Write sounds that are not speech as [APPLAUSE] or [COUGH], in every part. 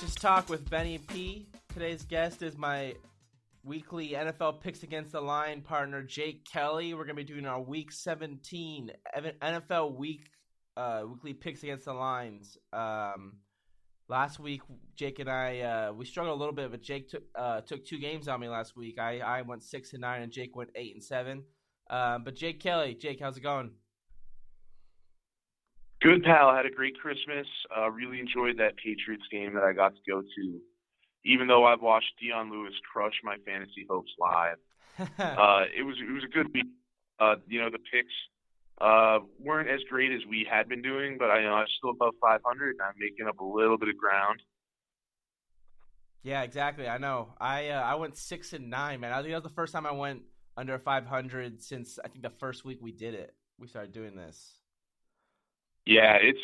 Vicious Talk with Benny P. Today's guest is my weekly NFL picks against the line partner, Jake Kelly. We're going to be doing our week 17 NFL week uh, weekly picks against the lines. Um, last week, Jake and I uh, we struggled a little bit, but Jake took uh, took two games on me last week. I, I went six and nine, and Jake went eight and seven. Uh, but Jake Kelly, Jake, how's it going? Good, pal. Had a great Christmas. Uh, really enjoyed that Patriots game that I got to go to. Even though I've watched Dion Lewis crush my fantasy hopes live, [LAUGHS] uh, it was it was a good week. Uh, you know the picks uh, weren't as great as we had been doing, but I you know I'm still above 500 and I'm making up a little bit of ground. Yeah, exactly. I know. I uh, I went six and nine, man. I think that was the first time I went under 500 since I think the first week we did it. We started doing this. Yeah, it's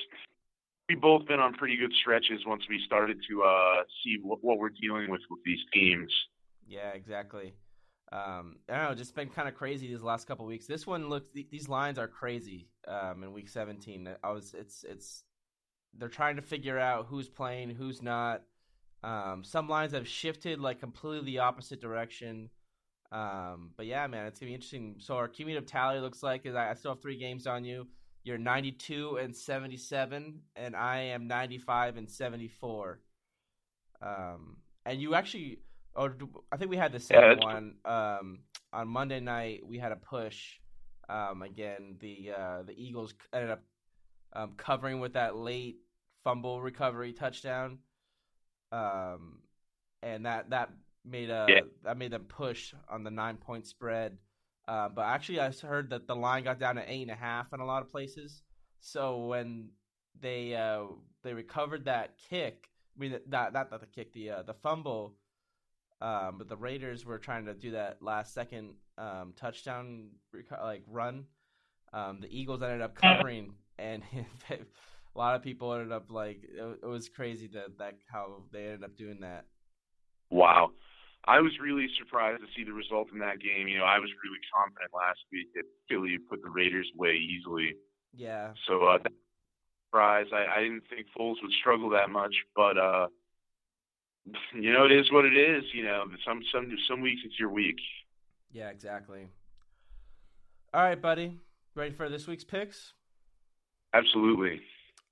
we've both been on pretty good stretches once we started to uh, see what, what we're dealing with with these teams. Yeah, exactly. Um, I don't know, just been kind of crazy these last couple weeks. This one looks; these lines are crazy. Um, in week 17, I was it's it's they're trying to figure out who's playing, who's not. Um, some lines have shifted like completely the opposite direction. Um, but yeah, man, it's gonna be interesting. So our cumulative tally looks like is I, I still have three games on you. You're 92 and 77, and I am 95 and 74. Um, and you actually, or I think we had the same yeah, one um, on Monday night. We had a push. Um, again, the uh, the Eagles ended up um, covering with that late fumble recovery touchdown, um, and that that made a yeah. that made them push on the nine point spread. Uh, but actually, I heard that the line got down to eight and a half in a lot of places. So when they uh, they recovered that kick, I mean that not the kick, the uh, the fumble, um, but the Raiders were trying to do that last second um, touchdown like run. Um, the Eagles ended up covering, and [LAUGHS] a lot of people ended up like it, it was crazy that that how they ended up doing that. Wow. I was really surprised to see the result in that game. You know, I was really confident last week that Philly put the Raiders away easily. Yeah. So uh, surprise. I, I didn't think Foles would struggle that much, but uh, [LAUGHS] you know, it is what it is. You know, some some some weeks it's your week. Yeah, exactly. All right, buddy. Ready for this week's picks? Absolutely.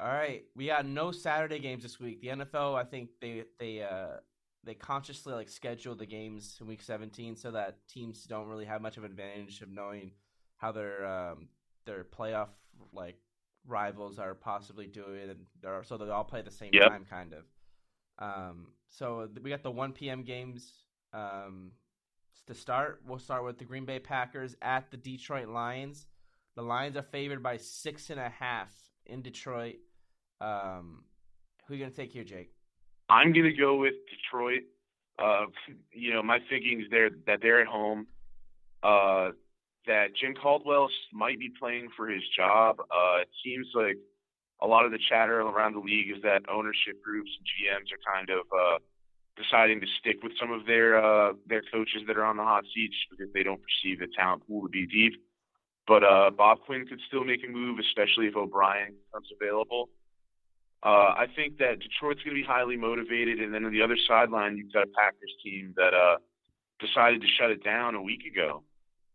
All right, we got no Saturday games this week. The NFL, I think they they uh they consciously like schedule the games in week 17 so that teams don't really have much of an advantage of knowing how their um, their playoff like rivals are possibly doing and they're, so they all play at the same yep. time kind of um, so we got the 1 p.m. games um, to start we'll start with the green bay packers at the detroit lions the lions are favored by six and a half in detroit um, who are you gonna take here jake I'm going to go with Detroit. Uh, you know, my thinking is there that they're at home. Uh, that Jim Caldwell might be playing for his job. Uh, it seems like a lot of the chatter around the league is that ownership groups and GMs are kind of uh, deciding to stick with some of their uh, their coaches that are on the hot seats because they don't perceive the talent pool to be deep. But uh, Bob Quinn could still make a move, especially if O'Brien becomes available. Uh, I think that Detroit's going to be highly motivated, and then on the other sideline, you've got a Packers team that uh, decided to shut it down a week ago.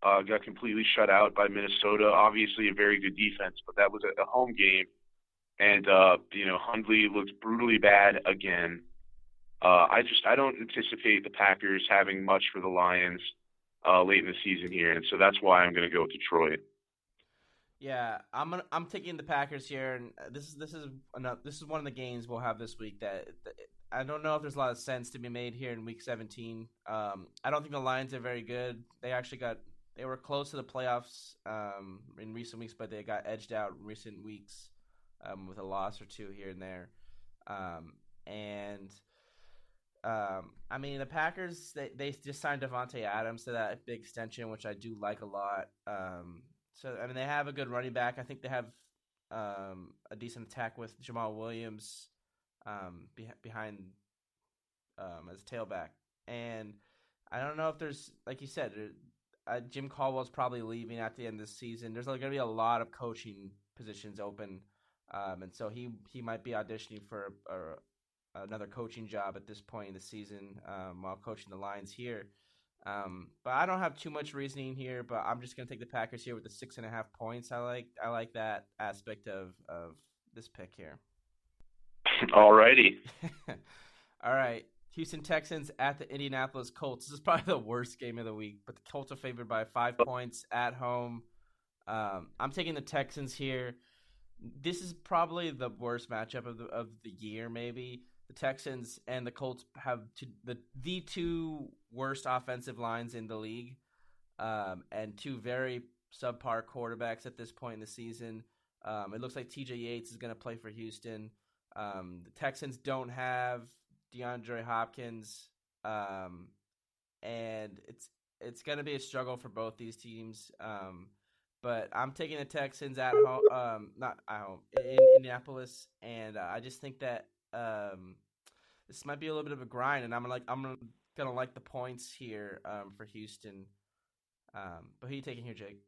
Uh, got completely shut out by Minnesota. Obviously, a very good defense, but that was a, home game, and uh, you know Hundley looks brutally bad again. Uh, I just I don't anticipate the Packers having much for the Lions uh, late in the season here, and so that's why I'm going to go with Detroit. Yeah, I'm gonna, I'm taking the Packers here, and this is this is another, this is one of the games we'll have this week that, that, I don't know if there's a lot of sense to be made here in Week 17. Um, I don't think the Lions are very good. They actually got they were close to the playoffs um, in recent weeks, but they got edged out in recent weeks um, with a loss or two here and there. Um, and um, I mean, the Packers they they just signed Davante Adams to that big extension, which I do like a lot. Um, so I mean, they have a good running back. I think they have um, a decent attack with Jamaal Williams um, be- behind um, as tailback. And I don't know if there's, like you said, uh, Jim Caldwell's probably leaving at the end of the season. There's going to be a lot of coaching positions open, um, and so he he might be auditioning for a, another coaching job at this point in the season um, while coaching the Lions here. Um, but I don't have too much reasoning here. But I'm just gonna take the Packers here with the six and a half points. I like I like that aspect of of this pick here. [LAUGHS] Alrighty. [LAUGHS] All right. Houston Texans at the Indianapolis Colts. This is probably [LAUGHS] the worst game of the week, but the Colts are favored by five points at home. Um, I'm taking the Texans here. This is probably the worst matchup of the of the year. Maybe the Texans and the Colts have two, the the two worst offensive lines in the league, um, and two very subpar quarterbacks at this point in the season. Um, it looks like T.J. Yates is going to play for Houston. Um, the Texans don't have DeAndre Hopkins, um, and it's it's going to be a struggle for both these teams. Um, but I'm taking the Texans at home, um, not at home in Indianapolis, and uh, I just think that um, this might be a little bit of a grind, and I'm like I'm gonna like the points here um, for Houston. Um, but who are you taking here, Jake?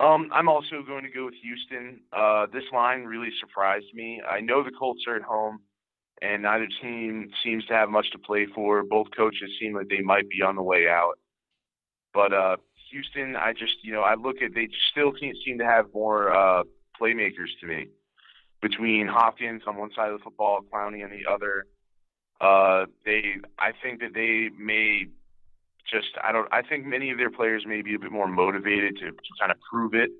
Um, I'm also going to go with Houston. Uh, this line really surprised me. I know the Colts are at home, and neither team seems to have much to play for. Both coaches seem like they might be on the way out. But uh, Houston, I just, you know, I look at they still can't seem to have more uh, playmakers to me. Between Hopkins on one side of the football, Clowney on the other, uh, they, I think that they may just, I don't, I think many of their players may be a bit more motivated to, to kind of prove it.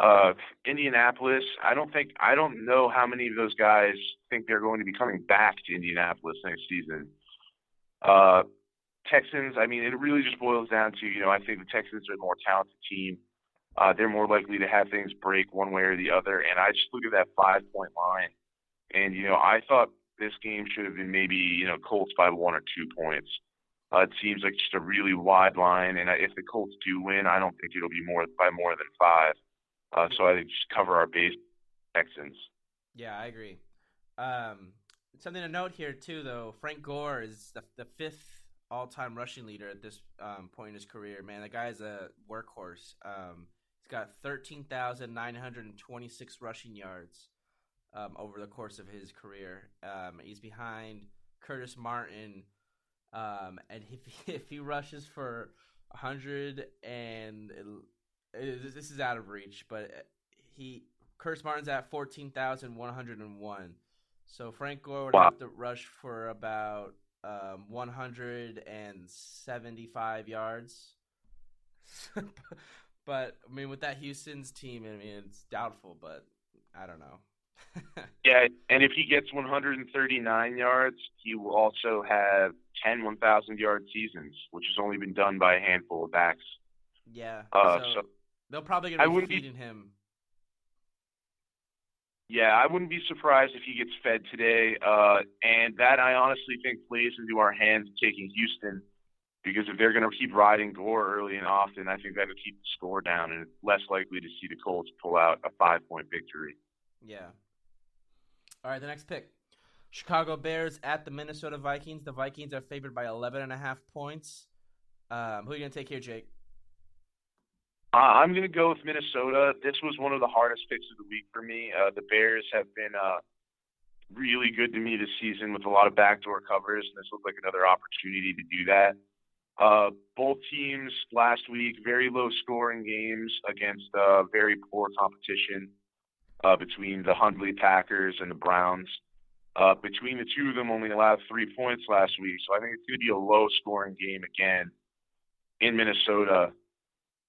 Uh, Indianapolis, I don't think, I don't know how many of those guys think they're going to be coming back to Indianapolis next season. Uh, Texans, I mean, it really just boils down to, you know, I think the Texans are a more talented team. Uh, they're more likely to have things break one way or the other. And I just look at that five point line. And, you know, I thought this game should have been maybe, you know, Colts by one or two points. Uh, it seems like just a really wide line. And if the Colts do win, I don't think it'll be more by more than five. Uh, so I think just cover our base Texans. Yeah, I agree. Um, something to note here, too, though Frank Gore is the, the fifth all-time rushing leader at this um, point in his career. Man, the guy's a workhorse. Um, he's got thirteen thousand nine hundred and twenty-six rushing yards um, over the course of his career. Um, he's behind Curtis Martin, um, and if [LAUGHS] if he rushes for hundred and it, it, this is out of reach, but he Curtis Martin's at fourteen thousand one hundred and one. So Frank Gore would wow. have to rush for about um, 175 yards. [LAUGHS] but I mean, with that Houston's team, I mean, it's doubtful, but I don't know. [LAUGHS] yeah, and if he gets 139 yards, he will also have 10 1,000 yard seasons, which has only been done by a handful of backs. Yeah, uh, so, so they'll probably be feeding be, him yeah, I wouldn't be surprised if he gets fed today. Uh, and that I honestly think plays into our hands taking Houston because if they're going to keep riding Gore early and often, I think that'll keep the score down and less likely to see the Colts pull out a five point victory. Yeah. All right, the next pick. Chicago Bears at the Minnesota Vikings. The Vikings are favored by 11 and a half points. Um, who are you going to take here, Jake? Uh, I'm going to go with Minnesota. This was one of the hardest picks of the week for me. Uh, the Bears have been uh, really good to me this season with a lot of backdoor covers, and this looked like another opportunity to do that. Uh, both teams last week, very low scoring games against uh, very poor competition uh, between the Hundley Packers and the Browns. Uh, between the two of them, only allowed three points last week, so I think it's going to be a low scoring game again in Minnesota.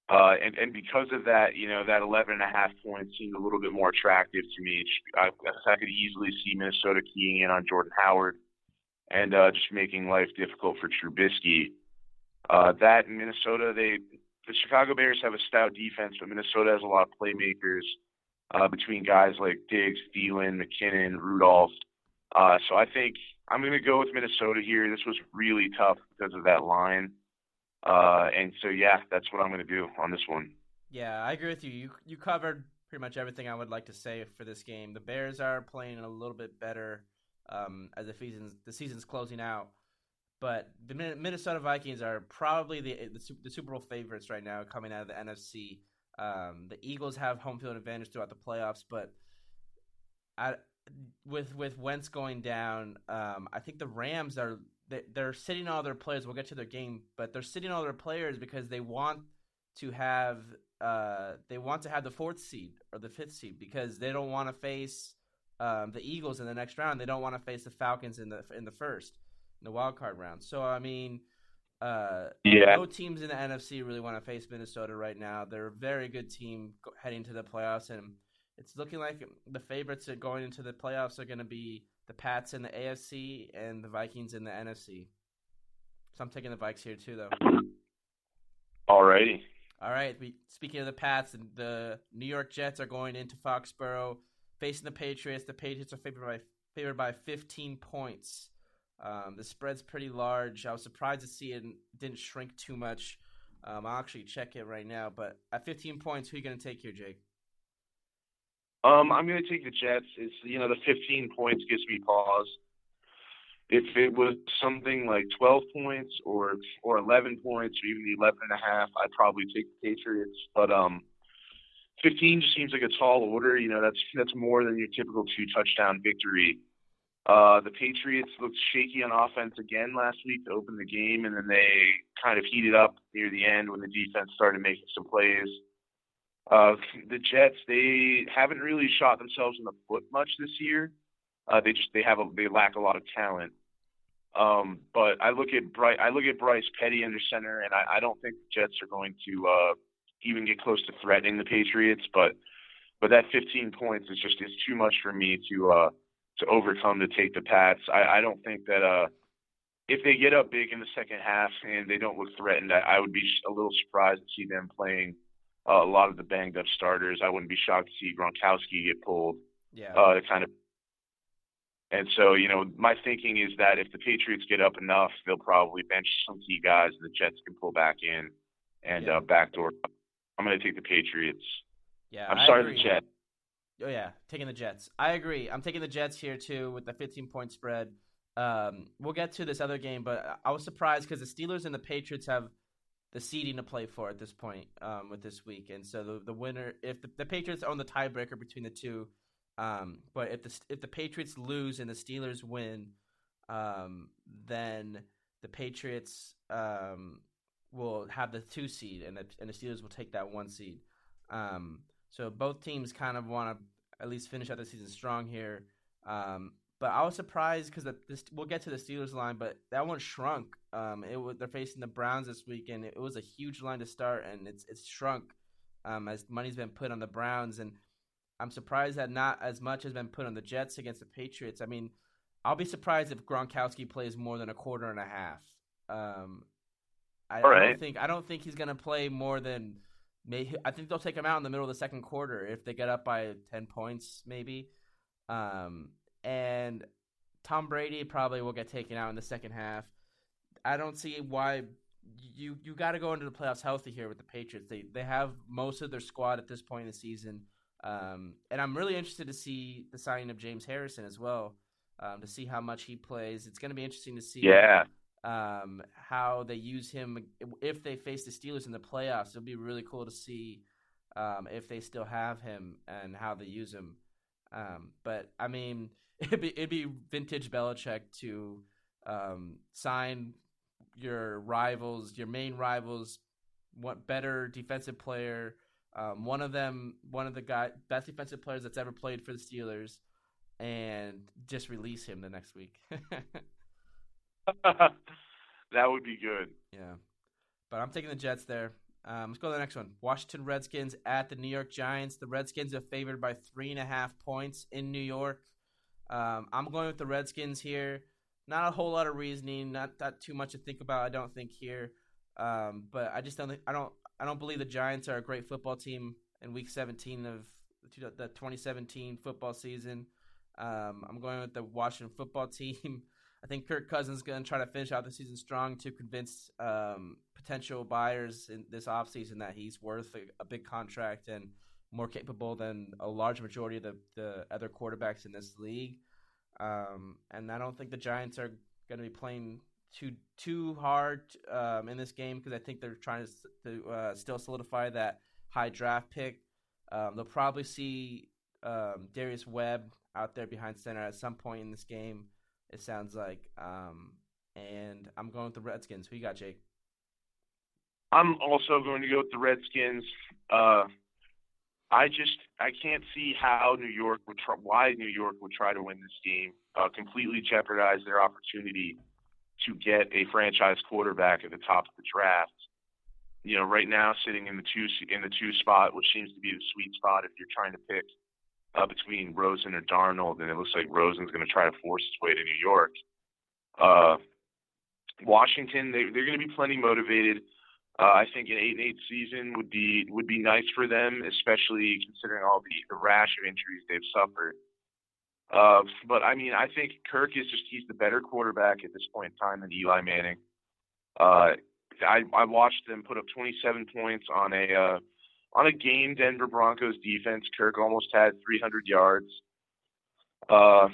Uh, and, and because of that, you know, that 11 and a half points seemed a little bit more attractive to me. I, I could easily see Minnesota keying in on Jordan Howard and uh, just making life difficult for Trubisky. Uh, that in Minnesota, they the Chicago Bears have a stout defense, but Minnesota has a lot of playmakers uh, between guys like Diggs, Thielen, McKinnon, Rudolph. Uh, so I think I'm going to go with Minnesota here. This was really tough because of that line. Uh, and so, yeah, that's what I'm going to do on this one. Yeah, I agree with you. You you covered pretty much everything I would like to say for this game. The Bears are playing a little bit better um, as the season's the season's closing out, but the Minnesota Vikings are probably the the, the Super Bowl favorites right now, coming out of the NFC. Um, the Eagles have home field advantage throughout the playoffs, but I with with Wentz going down, um, I think the Rams are they're sitting all their players. We'll get to their game, but they're sitting all their players because they want to have uh, they want to have the fourth seed or the fifth seed because they don't want to face um, the Eagles in the next round. They don't want to face the Falcons in the in the first in the wild card round. So I mean, uh, yeah, no teams in the NFC really want to face Minnesota right now. They're a very good team heading to the playoffs, and it's looking like the favorites going into the playoffs are going to be the Pats in the AFC and the Vikings in the NFC. So I'm taking the Vikes here too, though. Alrighty. All right. We, speaking of the Pats, and the New York Jets are going into Foxborough facing the Patriots. The Patriots are favored by favored by 15 points. Um, the spread's pretty large. I was surprised to see it didn't shrink too much. Um, I'll actually check it right now. But at 15 points, who are you going to take here, Jake? Um, I'm going to take the Jets. It's you know the 15 points gives me pause. If it was something like 12 points or or 11 points or even the 11 and a half, I'd probably take the Patriots. But um, 15 just seems like a tall order. You know that's that's more than your typical two touchdown victory. Uh, the Patriots looked shaky on offense again last week to open the game, and then they kind of heated up near the end when the defense started making some plays. Uh, the Jets, they haven't really shot themselves in the foot much this year. Uh, they just they have a they lack a lot of talent. Um, but I look at Bryce, I look at Bryce Petty under center, and I, I don't think the Jets are going to uh, even get close to threatening the Patriots. But but that 15 points is just is too much for me to uh, to overcome to take the Pats. I, I don't think that uh, if they get up big in the second half and they don't look threatened, I, I would be a little surprised to see them playing uh, a lot of the banged up starters. I wouldn't be shocked to see Gronkowski get pulled. Yeah. Uh, kind of. And so, you know, my thinking is that if the Patriots get up enough, they'll probably bench some key guys, and the Jets can pull back in and yeah. uh, backdoor. I'm going to take the Patriots. Yeah, I'm I sorry, agree. the Jets. Oh yeah, taking the Jets. I agree. I'm taking the Jets here too with the 15 point spread. Um, we'll get to this other game, but I was surprised because the Steelers and the Patriots have the seeding to play for at this point um, with this week, and so the, the winner, if the, the Patriots own the tiebreaker between the two, um, but if the if the Patriots lose and the Steelers win, um, then the Patriots um, will have the two seed, and the, and the Steelers will take that one seed. Um, so both teams kind of want to at least finish out the season strong here. Um, but I was surprised because we'll get to the Steelers line, but that one shrunk. Um, it was, they're facing the Browns this weekend. it was a huge line to start, and it's it's shrunk um, as money's been put on the Browns, and I'm surprised that not as much has been put on the Jets against the Patriots. I mean, I'll be surprised if Gronkowski plays more than a quarter and a half. Um, I, right. I don't think I don't think he's going to play more than. Maybe, I think they'll take him out in the middle of the second quarter if they get up by ten points, maybe. Um, and Tom Brady probably will get taken out in the second half. I don't see why you you got to go into the playoffs healthy here with the Patriots. They they have most of their squad at this point in the season, um, and I'm really interested to see the signing of James Harrison as well. Um, to see how much he plays, it's going to be interesting to see. Yeah. Um, how they use him if they face the Steelers in the playoffs. It'll be really cool to see um, if they still have him and how they use him. Um, but I mean, [LAUGHS] it'd be, it'd be vintage Belichick to um, sign your rivals, your main rivals, what better defensive player. Um, one of them, one of the guy, best defensive players that's ever played for the Steelers, and just release him the next week. [LAUGHS] [LAUGHS] that would be good. Yeah, but I'm taking the Jets there. Um, let's go to the next one. Washington Redskins at the New York Giants. The Redskins are favored by three and a half points in New York. Um, I'm going with the Redskins here. Not a whole lot of reasoning, not not too much to think about. I don't think here, um, but I just don't think I don't I don't believe the Giants are a great football team in Week 17 of the 2017 football season. Um, I'm going with the Washington football [LAUGHS] team. I think Kirk Cousins is going to try to finish out the season strong to convince um, potential buyers in this offseason that he's worth a, a, big contract and more capable than a large majority of the, the other quarterbacks in this league. Um, and I don't think the Giants are going to be playing too too hard um, in this game because I think they're trying to, to uh, still solidify that high draft pick. Um, they'll probably see um, Davis Webb out there behind center at some point in this game. It sounds like, um, and I'm going with the Redskins. Who you got, Jake? I'm also going to go with the Redskins. Uh, I just I can't see how New York would try, why New York would try to win this game, uh, completely jeopardize their opportunity to get a franchise quarterback at the top of the draft. You know, right now sitting in the two in the two spot, which seems to be the sweet spot if you're trying to pick uh, between Rosen or Darnold, and it looks like Rosen's going to try to force his way to New York. Uh, Washington, they, they're going to be plenty motivated. Uh, I think an eight and eight season would be would be nice for them, especially considering all the, the rash of injuries they've suffered. Uh, but I mean, I think Kirk is just he's the better quarterback at this point in time than Eli Manning. Uh, I I watched them put up 27 points on a uh, on a game Denver Broncos defense. Kirk almost had 300 yards. Uh,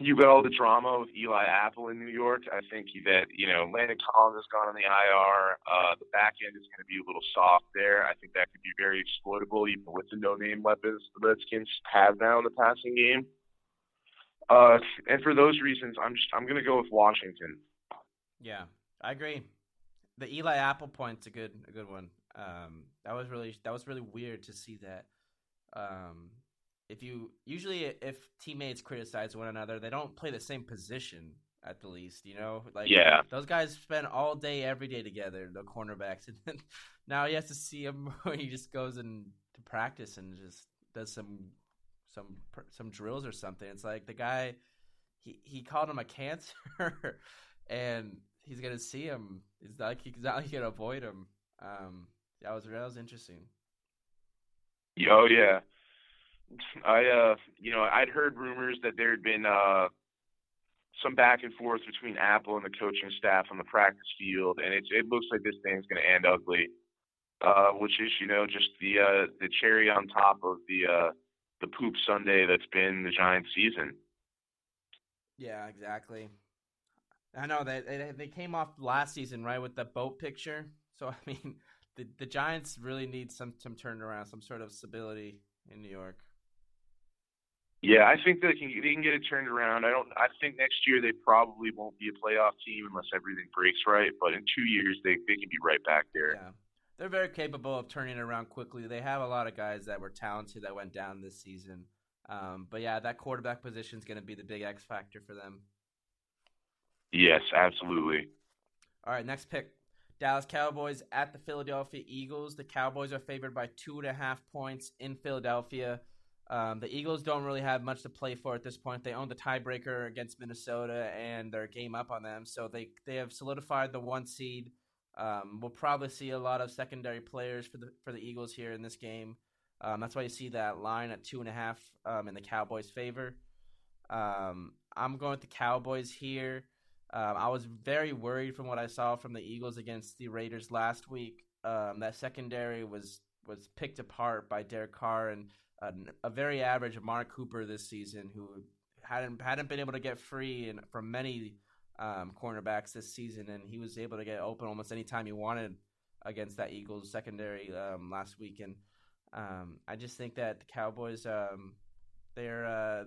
you got all the drama with Eli Apple in New York. I think that you know Landon Collins has gone on the IR. Uh, the back end is going to be a little soft there. I think that could be very exploitable, even with the no-name weapons the Redskins have now in the passing game. Uh, and for those reasons, I'm just I'm going to go with Washington. Yeah, I agree. The Eli Apple point's a good a good one. Um, that was really that was really weird to see that. Um, if you usually if teammates criticize one another, they don't play the same position at the least. You know, like yeah, those guys spend all day every day together, the cornerbacks, [LAUGHS] and then now he has to see him [LAUGHS] when he just goes in to practice and just does some some some drills or something. It's like the guy he he called him a cancer, [LAUGHS] and he's gonna see him. It's like he's not like gonna avoid him. Um, that was that was interesting. Oh yeah, I uh you know I'd heard rumors that there had been uh some back and forth between Apple and the coaching staff on the practice field, and it it looks like this thing's going to end ugly. Uh, which is you know just the uh the cherry on top of the uh the poop Sunday that's been the Giants season. Yeah, exactly. I know that they, they came off last season right with the boat picture. So [LAUGHS] I mean, the the Giants really need some some turnaround, some sort of stability in New York. Yeah, I think they can they can get it turned around. I don't. I think next year they probably won't be a playoff team unless everything breaks right. But in two years, they they can be right back there. Yeah, they're very capable of turning it around quickly. They have a lot of guys that were talented that went down this season. Um, but yeah, that quarterback position is going to be the big X factor for them. Yes, absolutely. All right, next pick. Dallas Cowboys at the Philadelphia Eagles. The Cowboys are favored by two and a half points in Philadelphia. Um, the Eagles don't really have much to play for at this point. They own the tiebreaker against Minnesota, and they're game up on them. So they they have solidified the one seed. Um, we'll probably see a lot of secondary players for the for the Eagles here in this game. Um, that's why you see that line at two and a half um, in the Cowboys' favor. Um, I'm going with the Cowboys here. Um, I was very worried from what I saw from the Eagles against the Raiders last week. Um, that secondary was was picked apart by Derek Carr and a, a very average Mark Cooper this season, who hadn't hadn't been able to get free and from many um, cornerbacks this season, and he was able to get open almost any time he wanted against that Eagles secondary um, last week. And um, I just think that the Cowboys, um, they're uh,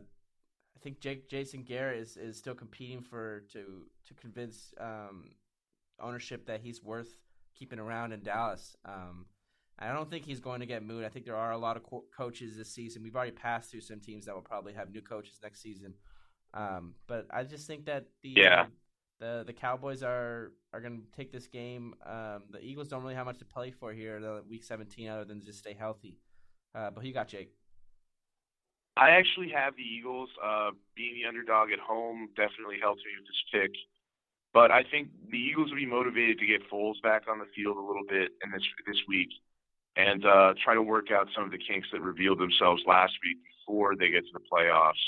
I think Jake Jason Garrett is, is still competing for to to convince um, ownership that he's worth keeping around in Dallas. Um, I don't think he's going to get moved. I think there are a lot of co- coaches this season. We've already passed through some teams that will probably have new coaches next season. Um, but I just think that the yeah. the the Cowboys are are going to take this game. Um, the Eagles don't really have much to play for here, in the week 17, other than just stay healthy. Uh, but who you got, Jake? I actually have the Eagles. Uh, being the underdog at home definitely helps me with this pick. But I think the Eagles will be motivated to get Foles back on the field a little bit in this this week, and uh, try to work out some of the kinks that revealed themselves last week before they get to the playoffs.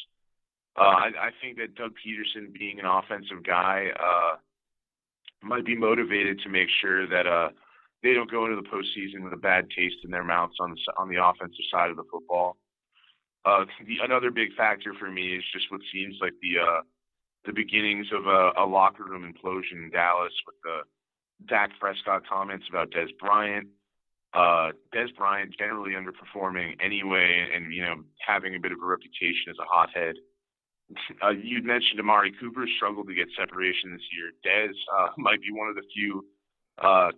Uh, I, I think that Doug Pederson, being an offensive guy, uh, might be motivated to make sure that uh, they don't go into the postseason with a bad taste in their mouths on the on the offensive side of the football. Uh, the, another big factor for me is just what seems like the uh, the beginnings of a, a locker room implosion in Dallas with the Dak Prescott comments about Dez Bryant. Uh, Dez Bryant generally underperforming anyway, and you know having a bit of a reputation as a hothead. [LAUGHS] Uh, you mentioned Amari Cooper struggled to get separation this year. Dez uh, [LAUGHS] might be one of the few uh,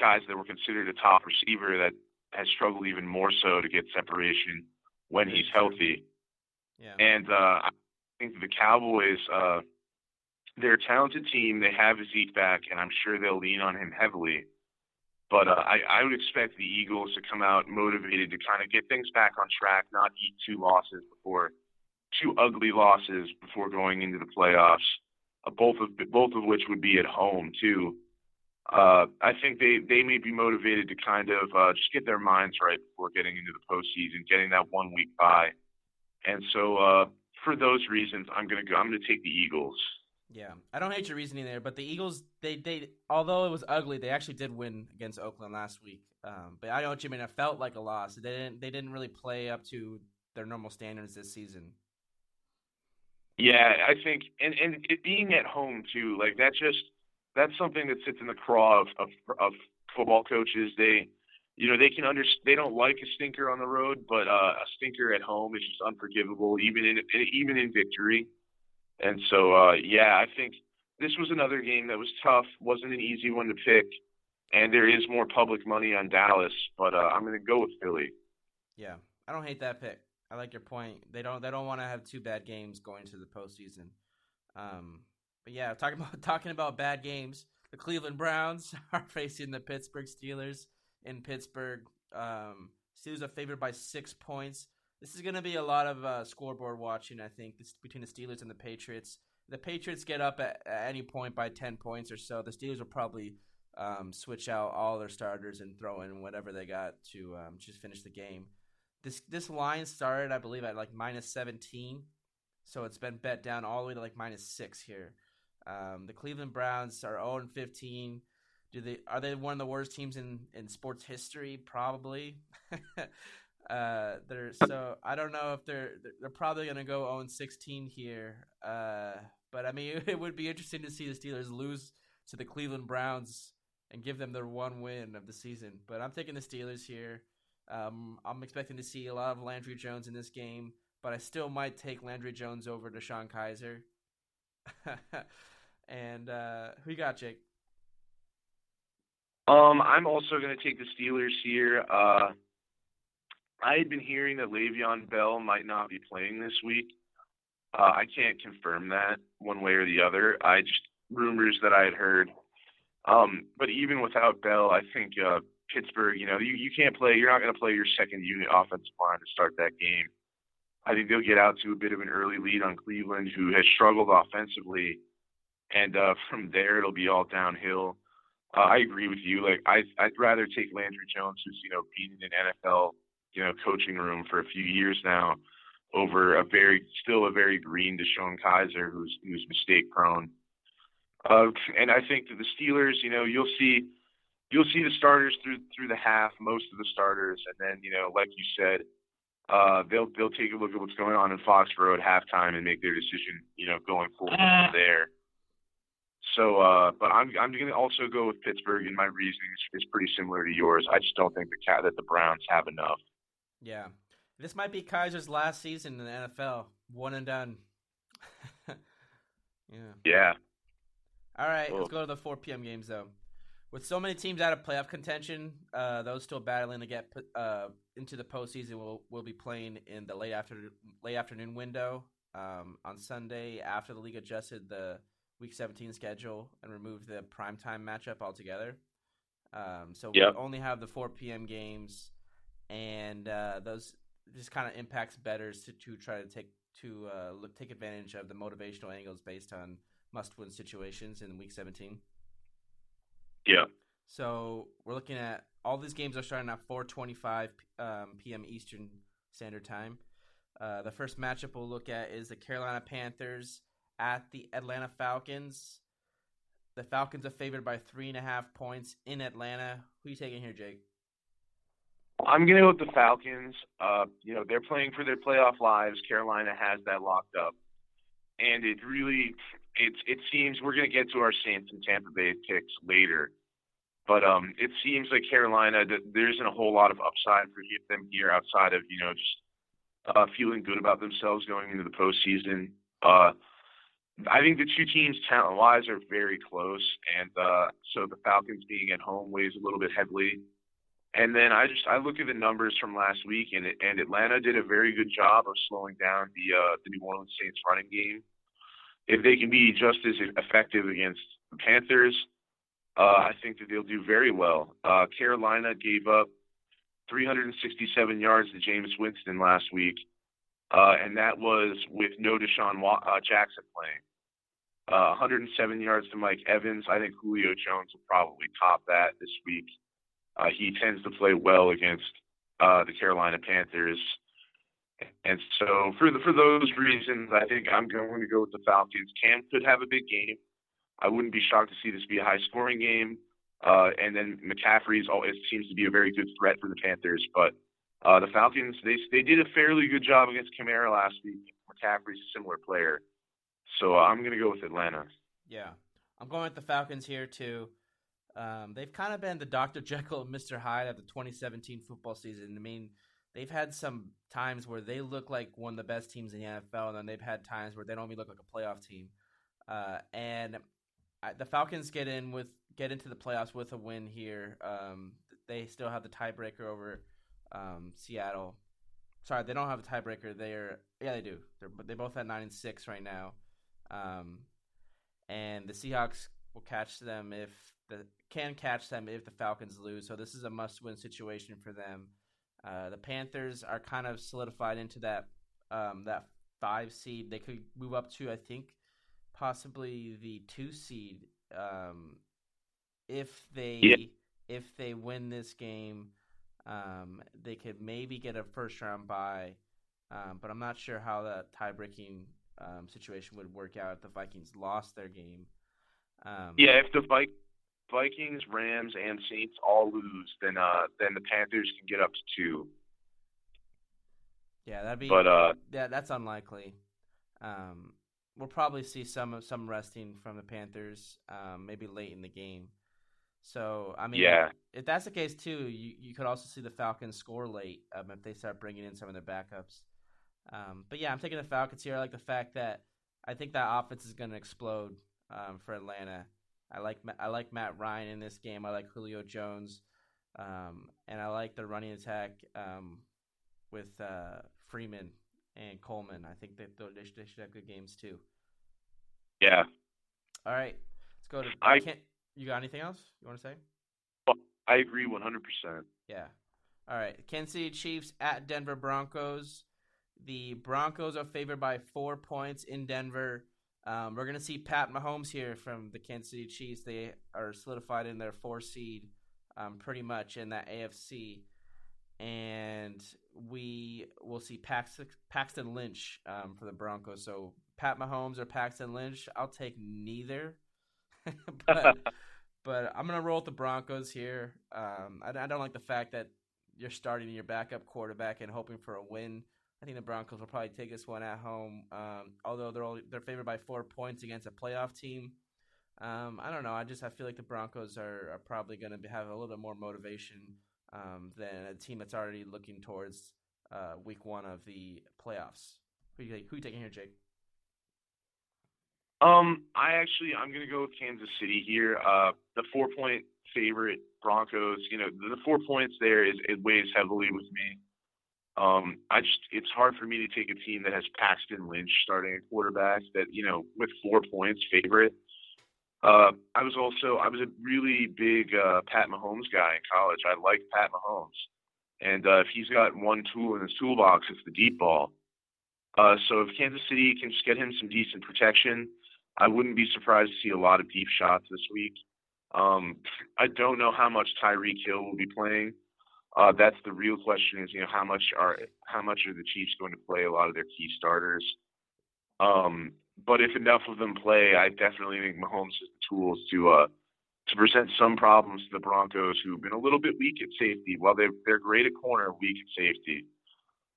guys that were considered a top receiver that has struggled even more so to get separation when he's healthy. Yeah. And uh, I think the Cowboys, uh, they're a talented team. They have Zeke back, and I'm sure they'll lean on him heavily. But uh, I, I would expect the Eagles to come out motivated to kind of get things back on track, not eat two losses before two ugly losses before going into the playoffs. Uh, both of both of which would be at home too. Uh, I think they they may be motivated to kind of uh, just get their minds right before getting into the postseason, getting that one week bye. And so uh, for those reasons, I'm gonna go. I'm gonna take the Eagles. Yeah, I don't hate your reasoning there, but the Eagles, they they although it was ugly, they actually did win against Oakland last week. Um, but I know what you mean. It felt like a loss. They didn't they didn't really play up to their normal standards this season. Yeah, I think, and and it being at home too, like that just that's something that sits in the craw of of, of football coaches. They, you know, they can under they don't like a stinker on the road, but uh, a stinker at home is just unforgivable, even in even in victory. And so, uh, yeah, I think this was another game that was tough. wasn't an easy one to pick, and there is more public money on Dallas, but uh, I'm going to go with Philly. Yeah, I don't hate that pick. I like your point. They don't they don't want to have two bad games going to the postseason. Um, but yeah, talking [LAUGHS] about talking about bad games, the Cleveland Browns [LAUGHS] are facing the Pittsburgh Steelers in Pittsburgh. Um, Steelers are favored by six points. This is going to be a lot of uh, scoreboard watching, I think, between the Steelers and the Patriots. The Patriots get up at, at, any point by 10 points or so. The Steelers will probably um, switch out all their starters and throw in whatever they got to um, just finish the game. This this line started, I believe, at like minus 17, so it's been bet down all the way to like minus six here. Um, the Cleveland Browns are 0 15. Do they are they one of the worst teams in, in sports history? Probably. [LAUGHS] Uh, they're so I don't know if they're they're probably gonna go own 16 here. Uh, but I mean, [LAUGHS] it would be interesting to see the Steelers lose to the Cleveland Browns and give them their one win of the season. But I'm taking the Steelers here. Um, I'm expecting to see a lot of Landry Jones in this game, but I still might take Landry Jones over DeShone Kizer. [LAUGHS] and uh, who you got, Jake? Um, I'm also going to take the Steelers here. Uh, I had been hearing that Le'Veon Bell might not be playing this week. Uh, I can't confirm that one way or the other. I just rumors that I had heard. Um, but even without Bell, I think uh, Pittsburgh. You know, you you can't play. You're not going to play your second unit offensive line to start that game. I think they'll get out to a bit of an early lead on Cleveland, who has struggled offensively, and uh, [LAUGHS] from there it'll be all downhill. Uh, I agree with you. Like I, I'd rather take Landry Jones, who's you know been in an NFL you know coaching room for a few years now over a very still a very green DeShone Kizer who's who's mistake prone. Uh, and I think that the Steelers, you know, you'll see you'll see the starters through through the half, most of the starters, and then you know, like you said, uh, they'll they'll take a look at what's going on in Foxborough at halftime and make their decision, you know, going forward uh. there. So, uh, but I'm I'm going to also go with Pittsburgh, and my reasoning is, is pretty similar to yours. I just don't think the cat that the Browns have enough. Yeah. This might be Kizer's last season in the NFL. One and done. [LAUGHS] yeah. Yeah. All right, let's go to the 4 p.m. games though. With so many teams out of playoff contention, uh, those still battling to get uh, into the postseason will will be playing in the late after late afternoon window um, on Sunday after the league adjusted the Week 17 schedule and remove the primetime matchup altogether. Um, so yep. we only have the 4 p.m. games and uh, those just kind of impacts bettors to, to try to take to uh, look, take advantage of the motivational angles based on must-win situations in Week 17. Yeah. So we're looking at all these games are starting at 4:25 um, p.m. Eastern Standard Time. Uh, the first matchup we'll look at is the Carolina Panthers at the Atlanta Falcons. The Falcons are favored by three and a half points in Atlanta. Who you taking here, Jake? I'm going to go with the Falcons. Uh, you know, they're playing for their playoff lives. Carolina has that locked up. And it really, it, it seems we're going to get to our Saints and Tampa Bay picks later. but um, it seems like Carolina there isn't a whole lot of upside for them here outside of you know just uh, feeling good about themselves going into the postseason. Uh, I think the two teams talent wise are very close, and uh, so the Falcons being at home weighs a little bit heavily. And then I just I look at the numbers from last week, and and Atlanta did a very good job of slowing down the uh, the New Orleans Saints running game. If they can be just as effective against the Panthers, uh, I think that they'll do very well. Uh, Carolina gave up 367 yards to Jameis Winston last week, uh, and that was with no DeSean uh, Jackson playing. Uh, 107 yards to Mike Evans. I think Julio Jones will probably top that this week. Uh, he tends to play well against uh, the Carolina Panthers. And so for the, for those reasons, I think I'm going to go with the Falcons. Cam could have a big game. I wouldn't be shocked to see this be a high scoring game. Uh, and then McCaffrey's always seems to be a very good threat for the Panthers. But uh, the Falcons, they they did a fairly good job against Kamara last week. McCaffrey's a similar player, so uh, I'm going to go with Atlanta. Yeah, I'm going with the Falcons here too. Um, they've kind of been the Dr. [LAUGHS] Jekyll and Mr. Hyde of the 2017 football season. I mean, they've had some times where they look like one of the best teams in the NFL, and then they've had times where they don't even look like a playoff team. Uh, and I, the Falcons get in with get into the playoffs with a win here. Um, they still have the tiebreaker over um, Seattle. Sorry, they don't have a tiebreaker. They're yeah, they do. They're they both at nine and six right now, um, and the Seahawks will catch them if the can catch them if the Falcons lose. So this is a must-win situation for them. Uh, the Panthers are kind of solidified into that um, that five seed. They could move up to I think possibly the two seed um, if they yeah. if they win this game. Um, they could maybe get a first round bye, um, but I'm not sure how that tie breaking um, situation would work out if the Vikings lost their game. Um, yeah, if the Vi- Vikings, Rams, and Saints all lose, then uh, then the Panthers can get up to two. Yeah, that'd be. But uh, yeah, that's unlikely. Um, we'll probably see some some resting from the Panthers, um, maybe late in the game. So I mean, yeah. if, if, that's the case too, you, you could also see the Falcons score late um, if they start bringing in some of their backups. Um, but yeah, I'm taking the Falcons here. I like the fact that I think that offense is going to explode um, for Atlanta. I like I like Matt Ryan in this game. I like Julio Jones, um, and I like the running attack um, with uh, Freeman and Coleman. I think that they should have good games too. Yeah. All right, let's go to. I can't. You got anything else you want to say? I agree 100%. Yeah. All right. Kansas City Chiefs at Denver Broncos. The Broncos are favored by four points in Denver. Um, we're going to see Pat Mahomes here from the Kansas City Chiefs. They are solidified in their four seed um, pretty much in that AFC. And we will see Paxton, Paxton Lynch um, for the Broncos. So Pat Mahomes or Paxton Lynch, I'll take neither. [LAUGHS] but [LAUGHS] but I'm gonna roll with the Broncos here. Um, I, I, don't like the fact that you're starting your backup quarterback and hoping for a win. I think the Broncos will probably take this one at home. Um, although they're they're favored by four points against a playoff team. Um, I don't know. I just I feel like the Broncos are, are probably going to have a little bit more motivation um, than a team that's already looking towards uh, week one of the playoffs. Who you, who you taking here, Jake? Um, I actually I'm gonna go with Kansas City here. Uh, the four point favorite Broncos. You know, the, the four points there is it weighs heavily with me. Um, I just it's hard for me to take a team that has Paxton Lynch starting a quarterback that you know with four points favorite. Uh, I was also I was a really big uh, Pat Mahomes guy in college. I like Pat Mahomes, and uh, if he's got one tool in his toolbox, it's the deep ball. Uh, so if Kansas City can just get him some decent protection, I wouldn't be surprised to see a lot of deep shots this week. Um, I don't know how much Tyreek Hill will be playing. Uh, that's the real question: is you know how much are how much are the Chiefs going to play a lot of their key starters? Um, but if enough of them play, I definitely think Mahomes has the tools to uh, to present some problems to the Broncos, who've been a little bit weak at safety. While they're they're great at corner, weak at safety.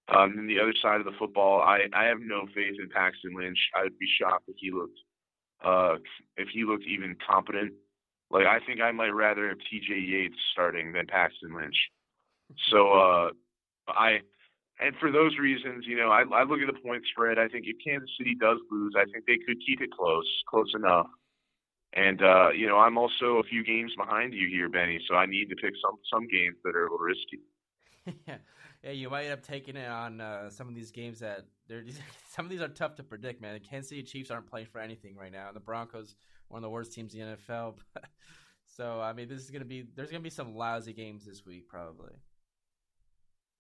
Um, and the other side of the football, I, I have no faith in Paxton Lynch. I would be shocked if he looked uh, if he looked even competent Like I think I might rather have T.J. Yates starting than Paxton Lynch. So uh, I and for those reasons, you know, I, I look at the point spread. I think if Kansas City does lose, I think they could keep it close, close enough. And uh, you know, I'm also a few games behind you here, Benny. So I need to pick some some games that are a little risky. yeah, [LAUGHS] yeah, you might end up taking it on uh, some of these games that they're [LAUGHS] some of these are tough to predict, man. The Kansas City Chiefs aren't playing for anything right now, the Broncos, one of the worst teams in the NFL. [LAUGHS] so I mean, this is gonna be there's gonna be some lousy games this week, probably.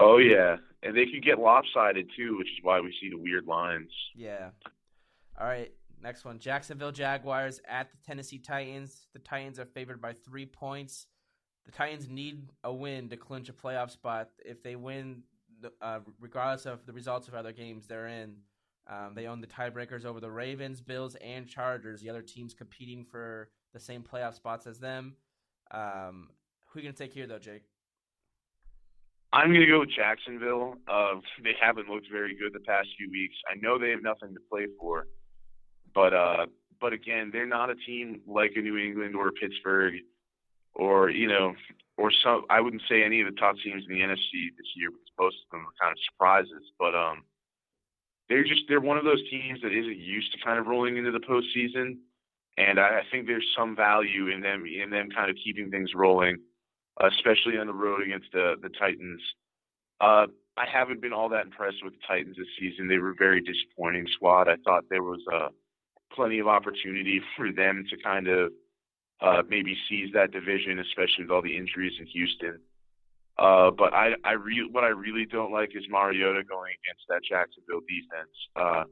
Oh yeah, and they can get lopsided too, which is why we see the weird lines. Yeah. All right, Next one Jacksonville Jaguars at the Tennessee Titans. The Titans are favored by three points. The Titans need a win to clinch a playoff spot. If they win, uh, regardless of the results of other games they're in, um, they own the tiebreakers over the Ravens, Bills, and Chargers, the other teams competing for the same playoff spots as them. Um, who are you to take here, though, Jake? I'm going to go with Jacksonville. Uh, they haven't looked very good the past few weeks. I know they have nothing to play for, but uh, but again, they're not a team like a New England or Pittsburgh or you know or some. I wouldn't say any of the top teams in the NFC this year because most of them are kind of surprises. But um, they're just they're one of those teams that isn't used to kind of rolling into the postseason, and I, I think there's some value in them in them kind of keeping things rolling, especially on the road against the the Titans. Uh, I haven't been all that impressed with the Titans this season. They were a very disappointing squad. I thought there was a plenty of opportunity [LAUGHS] for them to kind of uh, maybe seize that division, especially with all the injuries in Houston. Uh, but I, I re- what I really don't like is Mariota going against that Jacksonville defense. Uh,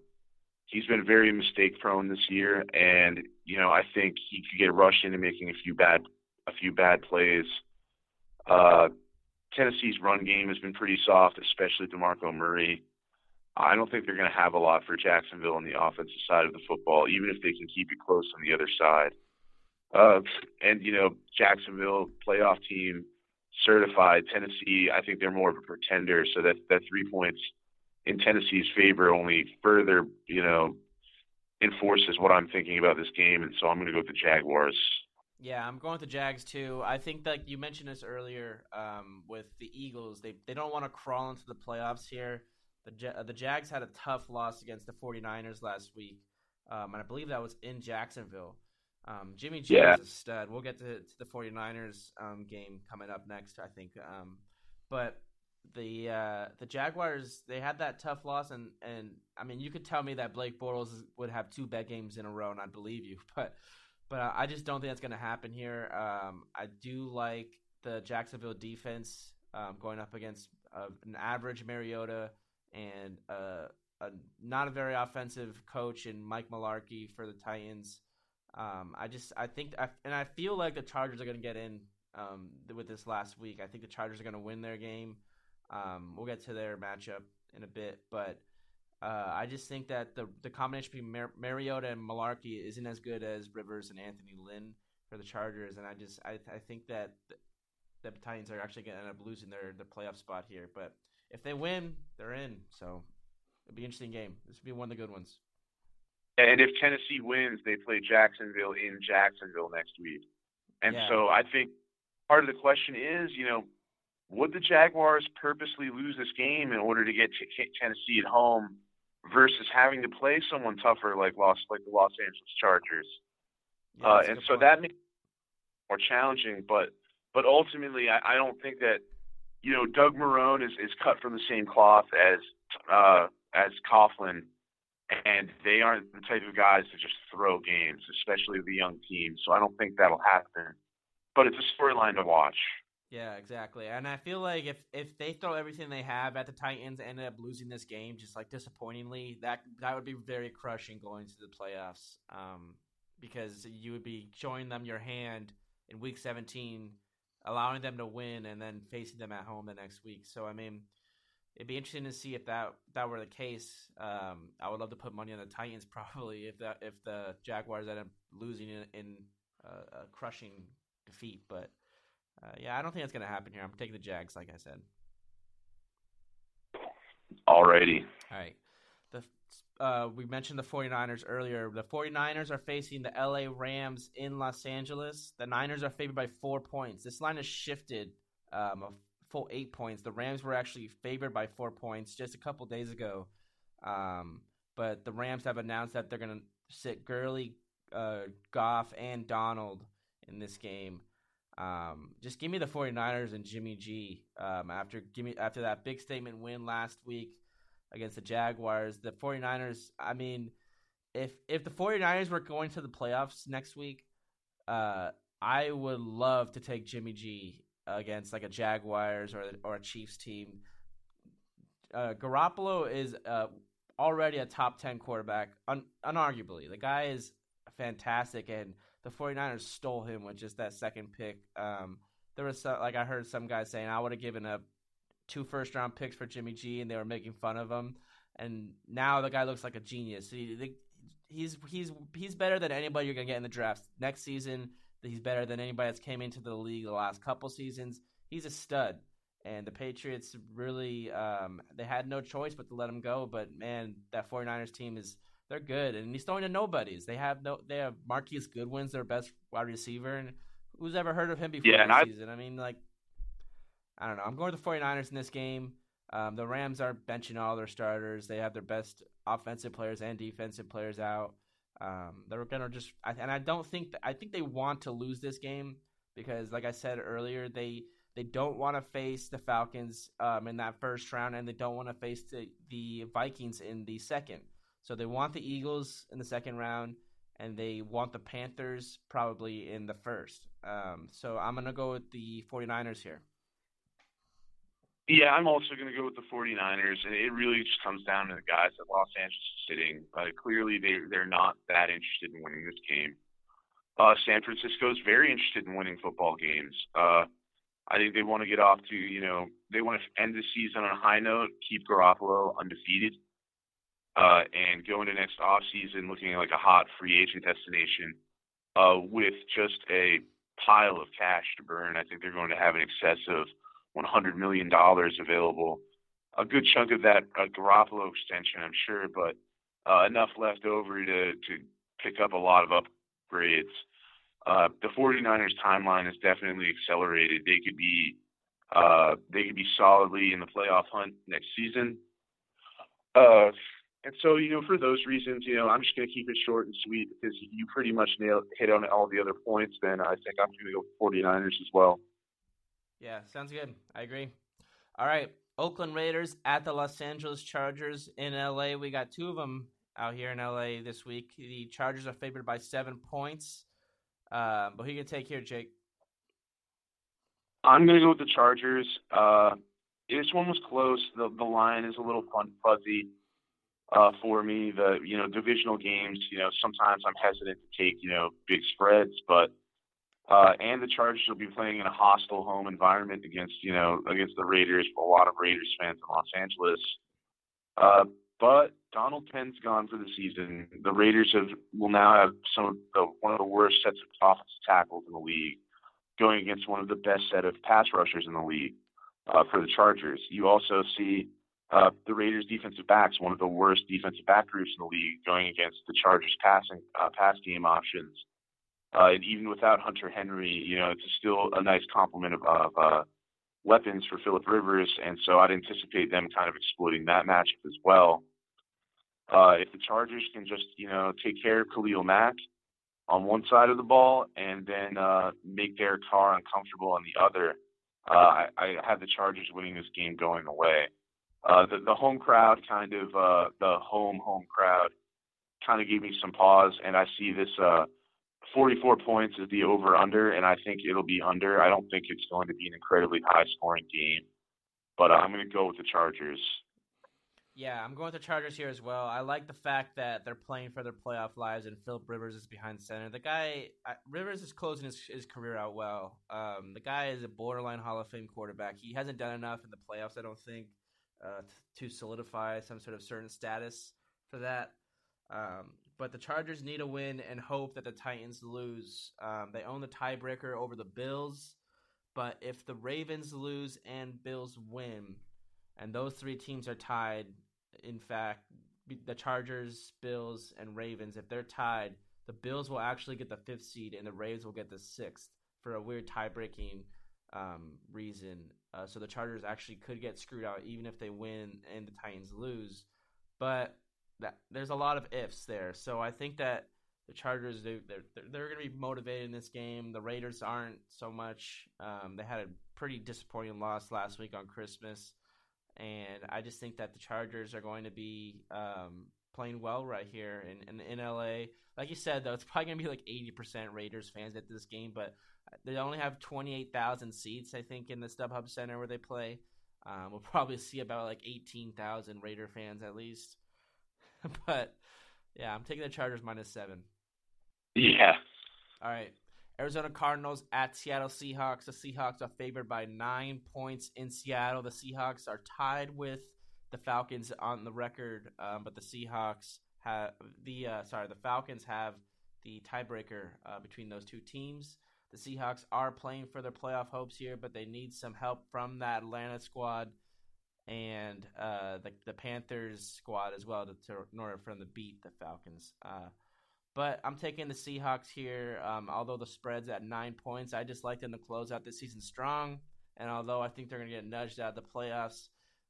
he's been very mistake prone this year, and you know I think he could get rushed into making a few bad a few bad plays. Uh, Tennessee's run game has been pretty soft, especially DeMarco Murray. I don't think they're going to have a lot for Jacksonville on the offensive side of the football, even if they can keep it close on the other side. Uh, and you know, Jacksonville playoff team certified. Tennessee, I think they're more of a pretender, so that that three points in Tennessee's favor only further, you know, enforces what I'm thinking about this game, and so I'm going to go with the Jaguars. Yeah, I'm going with the Jags too. I think that you mentioned this earlier um, with the Eagles. They they don't want to crawl into the playoffs here. The, uh, the Jags had a tough loss against the 49ers last week, um, and I believe that was in Jacksonville. Um, Jimmy G yeah. is a stud. We'll get to, to the 49ers um, game coming up next, I think. Um, but the uh, the Jaguars they had that tough loss, and and I mean you could tell me that Blake Bortles would have two bad games in a row, and I'd believe you. [LAUGHS] But but I just don't think that's going to happen here. Um, I do like the Jacksonville defense um, going up against uh, an average Mariota and uh, a not a very offensive coach in Mike Mularkey for the Titans. Um, I just I think I, and I feel like the Chargers are going to get in um, with this last week. I think the Chargers are going to win their game. Um, we'll get to their matchup in a bit, but uh, I just think that the the combination between Mar- Mariota and Mularkey isn't as good as Rivers and Anthony Lynn for the Chargers, and I just I, I think that the, the Titans are actually going to end up losing their their playoff spot here, but if they win, they're in. So it'll be an interesting game. This will be one of the good ones. And if Tennessee wins, they play Jacksonville in Jacksonville next week. And yeah. so I think part of the question is, you know, would the Jaguars purposely lose this game in order to get t- Tennessee at home versus having to play someone tougher like Los like the Los Angeles Chargers? Yeah, uh, and so point. that makes it more challenging. But but ultimately, I, I don't think that you know, Doug Marrone is, is cut from the same cloth as uh, as Coughlin, and they aren't the type of guys to just throw games, especially with the young team. So I don't think that'll happen. But it's a storyline to watch. Yeah, exactly. And I feel like if if they throw everything they have at the Titans and end up losing this game, just like disappointingly, that that would be very crushing going to the playoffs. Um, because you would be showing them your hand in week 17 allowing them to win and then facing them at home the next week. So I mean, it'd be interesting to see if that that were the case. Um, I would love to put money on the Titans [LAUGHS] probably if that if the Jaguars end up losing in, in a crushing defeat. But uh, yeah, I don't think that's going to happen here. I'm taking the Jags, like I said. Alrighty. All right. The uh, we mentioned the 49ers earlier. The 49ers are facing the LA Rams in Los Angeles. The Niners are favored by four points. This line has shifted um, a full eight points. The Rams were actually favored by four points just a couple days ago. Um, but the Rams have announced that they're going to sit Gurley, uh, Goff, and Donald in this game. Um, just give me the 49ers and Jimmy G. Um, after give me after that big statement win last week against the Jaguars, the 49ers, I mean, if if the 49ers were going to the playoffs next week, uh, I would love to take Jimmy G against like a Jaguars or or a Chiefs team. Uh, Garoppolo is uh, already a top 10 quarterback, un- unarguably. The guy is fantastic, and the 49ers stole him with just that second pick. Um, there was some, like I heard some guys saying I would have given up two first round picks for Jimmy G, and they were making fun of him. And now the guy looks like a genius. He, he's he's he's better than anybody you're gonna get in the draft next season. He's better than anybody that's came into the league the last couple seasons. He's a stud, and the Patriots really um, they had no choice but to let him go. But man, that 49ers team is they're good, and he's throwing to nobodies. They have no they have Marquise Goodwin's their best wide receiver, and who's ever heard of him before yeah, this I, season? I mean, like I don't know. I'm going with the 49ers in this game. Um, the Rams are benching all their starters. They have their best offensive players and defensive players out. Um, they're gonna just, and I don't think I think they want to lose this game because, like I said earlier, they they don't want to face the Falcons um, in that first round, and they don't want to face the, the Vikings in the second. So they want the Eagles in the second round, and they want the Panthers probably in the first. Um, so I'm gonna go with the 49ers here. Yeah, I'm also going to go with the 49ers, and it really just comes down to the guys that Los Angeles is sitting. Uh, clearly, they they're not that interested in winning this game. Uh, San Francisco is very interested in winning football games. Uh, I think they want to get off to you know they want to end the season on a high note, keep Garoppolo undefeated, uh, and go into next off season looking like a hot free agent destination uh, with just a pile of cash to burn. I think they're going to have an excess of $100 million available. A good chunk of that a Garoppolo extension, I'm sure, but uh, enough left over to, to pick up a lot of upgrades. Uh, the 49ers timeline is definitely accelerated. They could be uh, they could be solidly in the playoff hunt next season. Uh, and so, you know, for those reasons, you know, I'm just going to keep it short and sweet because you pretty much nailed hit on all the other points. Then I think I'm going to go 49ers as well. Yeah, sounds good. I agree. All right, Oakland Raiders at the Los Angeles Chargers in LA. We got two of them out here in LA this week. The Chargers are favored by seven points. Uh, but who you gonna take here, Jake? I'm gonna go with the Chargers. Uh, this one was close. The the line is a little fun fuzzy uh, for me. The you know divisional games. You know sometimes I'm hesitant to take you know big spreads, but uh, and the Chargers will be playing in a hostile home environment against, you know, against the Raiders. A lot of Raiders fans in Los Angeles. Uh, but Donald Penn's gone for the season. The Raiders have will now have some of the one of the worst sets of offensive tackles in the league, going against one of the best set of pass rushers in the league uh, for the Chargers. You also see uh, the Raiders' defensive backs, one of the worst defensive back groups in the league, going against the Chargers' passing uh, pass game options. Uh, and even without Hunter Henry, you know, it's still a nice complement of, of uh, weapons for Philip Rivers, and so I'd anticipate them kind of exploiting that matchup as well. Uh, if the Chargers can just, you know, take care of Khalil Mack on one side of the ball and then uh, make Derek Carr uncomfortable on the other, uh, I, I have the Chargers winning this game going away. Uh, the, the home crowd kind of, uh, the home home crowd kind of gave me some pause, and I see this. Uh, 44 points is the over under, and I think it'll be under. I don't think it's going to be an incredibly high scoring game, but uh, I'm going to go with the Chargers. Yeah, I'm going with the Chargers here as well. I like the fact that they're playing for their playoff lives, and Philip Rivers is behind center. The guy uh, Rivers is closing his, his career out well. Um, the guy is a borderline Hall of Fame quarterback. He hasn't done enough in the playoffs, I don't think, uh, to solidify some sort of certain status for that. Um, but the Chargers need a win and hope that the Titans lose. Um, they own the tiebreaker over the Bills, but if the Ravens lose and Bills win, and those three teams are tied, in fact, the Chargers, Bills, and Ravens, if they're tied, the Bills will actually get the fifth seed, and the Ravens will get the sixth for a weird tie-breaking um, reason. Uh, so the Chargers actually could get screwed out even if they win and the Titans lose. But that, there's a lot of ifs there. So I think that the Chargers they, they're they're going to be motivated in this game. The Raiders aren't so much. Um, they had a pretty disappointing loss last week on Christmas, and I just think that the Chargers are going to be um, playing well right here in, in, in LA. Like you said, though, it's probably going to be like 80% Raiders fans at this game, but they only have 28,000 seats, I think, in the StubHub Center where they play. Um, we'll probably [LAUGHS] see about like 18,000 Raider fans at least. [LAUGHS] but yeah, I'm taking the Chargers minus seven. Yeah. All right. Arizona Cardinals at Seattle Seahawks. The Seahawks are favored by nine points in Seattle. The Seahawks are tied with the Falcons on the record, um, but the Seahawks have the uh, sorry the Falcons have the tiebreaker uh, between those two teams. The Seahawks are playing for their playoff hopes here, but they need some help from that Atlanta squad and uh, the the Panthers squad as well to, to in order for them to beat the Falcons. Uh, but I'm taking the Seahawks here. Um, although the spread's at nine points, I just like them to close out this season strong. And although I think they're going to get nudged out of the playoffs,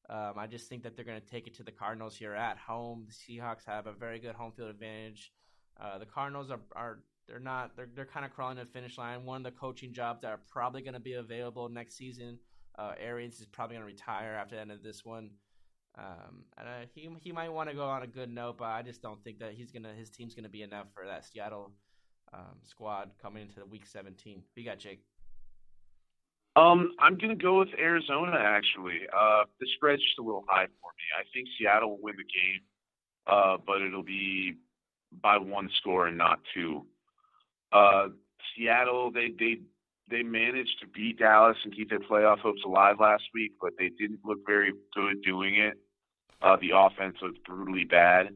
um, I just think that they're going to take it to the Cardinals here at home. The Seahawks have a very good home field advantage. Uh, the Cardinals are, are they're not they're they're kind of crawling to the finish line. One of the coaching jobs that are probably going to be available next season. Uh, Arians is probably going to retire after the end of this one. Um, and uh, he he might want to go on a good note, but I just don't think that he's gonna his team's gonna be enough for that Seattle um, squad coming into the week 17. you got, Jake? Um, I'm gonna go with Arizona actually. Uh, the spread's just a little high for me. I think Seattle will win the game, uh, but it'll be by one score and not two. Uh, Seattle, they they they managed to beat Dallas and keep their playoff hopes alive last week, but they didn't look very good doing it. Uh, the offense was brutally bad.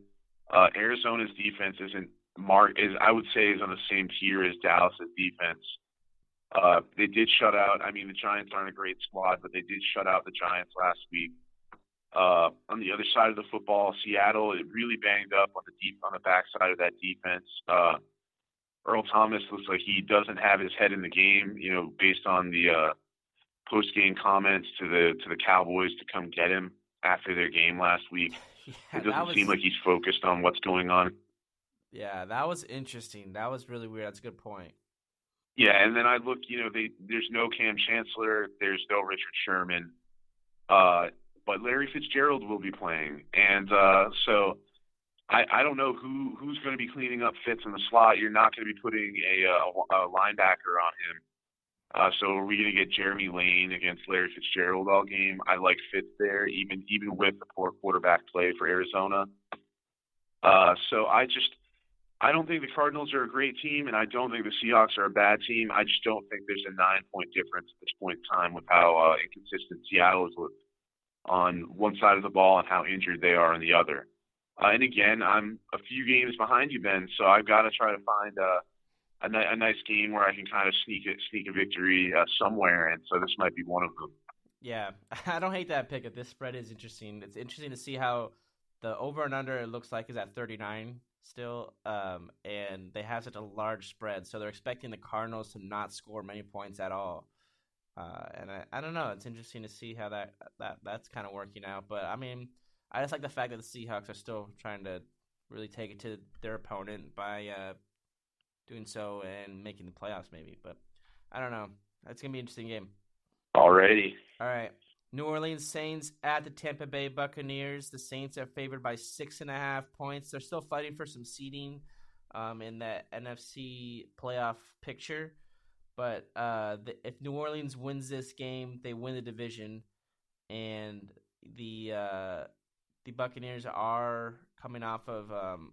Uh, Arizona's defense isn't mark is I would say is on the same tier as Dallas's defense. Uh, they did shut out. I mean, the Giants aren't a great squad, but they did shut out the Giants last week. Uh, on the other side of the football, Seattle it really banged up on the deep on the backside of that defense. Uh, Earl Thomas looks like he doesn't have his head in the game. You know, based on the uh, post game comments to the to the Cowboys to come get him after their game last week. [LAUGHS] Yeah, it doesn't was... seem like he's focused on what's going on. Yeah, that was interesting. That was really weird. That's a good point. Yeah, and then I look, you know, they, there's no Kam Chancellor, there's no Richard Sherman, uh, but Larry Fitzgerald will be playing, and uh, so I, I don't know who who's going to be cleaning up Fitz in the slot. You're not going to be putting a, a, a linebacker on him. Uh, so are we going to get Jeremy Lane against Larry Fitzgerald all game? I like Fitz there, even even with the poor quarterback play for Arizona. Uh, so I just I don't think the Cardinals are a great team, and I don't think the Seahawks are a bad team. I just don't think there's a nine point difference at this point in time with how uh, inconsistent Seattle is with on one side of the ball and how injured they are on the other. Uh, and again, I'm a few games behind you, Ben. So I've got to try to find a, a, a nice game where I can kind of sneak a, sneak a victory uh, somewhere. And so this might be one of them. Yeah, [LAUGHS] I don't hate that pick. This spread is interesting. It's interesting to see how the over and under it looks like is at 39 still, um, and they have such a large spread. So they're expecting the Cardinals to not score many points at all. Uh, and I, I don't know. It's interesting to see how that that that's kind of working out. But I mean I just like the fact that the Seahawks are still trying to really take it to their opponent by uh, doing so and making the playoffs, maybe. But I don't know. That's gonna be an interesting game. Alrighty. All right. New Orleans Saints at the Tampa Bay Buccaneers. The Saints are favored by six and a half points. They're still fighting for some seeding um, in that NFC playoff picture. But uh, the, if New Orleans wins this game, they win the division, and the uh, the Buccaneers are coming off of um,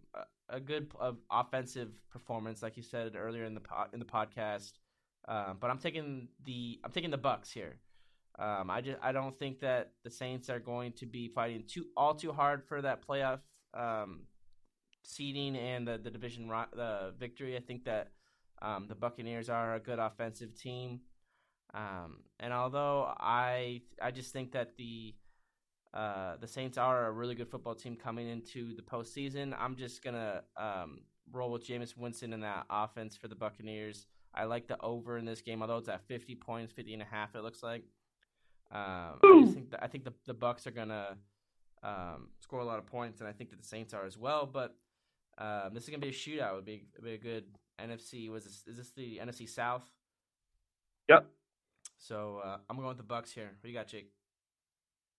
a good uh, offensive performance, like you said earlier in the po- in the podcast. Um, but I'm taking the I'm taking the Bucks here. Um, I just I don't think that the Saints are going to be fighting too all too hard for that playoff um, seeding and the, the division ro- the victory. I think that um, the Buccaneers are a good offensive team, um, and although I I just think that the uh, the Saints are a really good football team coming into the postseason. I'm just gonna um, roll with Jameis Winston in that offense for the Buccaneers. I like the over in this game, although it's at 50 points, 50 and a half. It looks like. Um, I just think that, I think the the Bucks are gonna um, score a lot of points, and I think that the Saints are as well. But um, this is gonna be a shootout. It would be, be a good NFC. Was this, is this the NFC South? Yep. So uh, I'm going with the Bucks here. What do you got, Jake?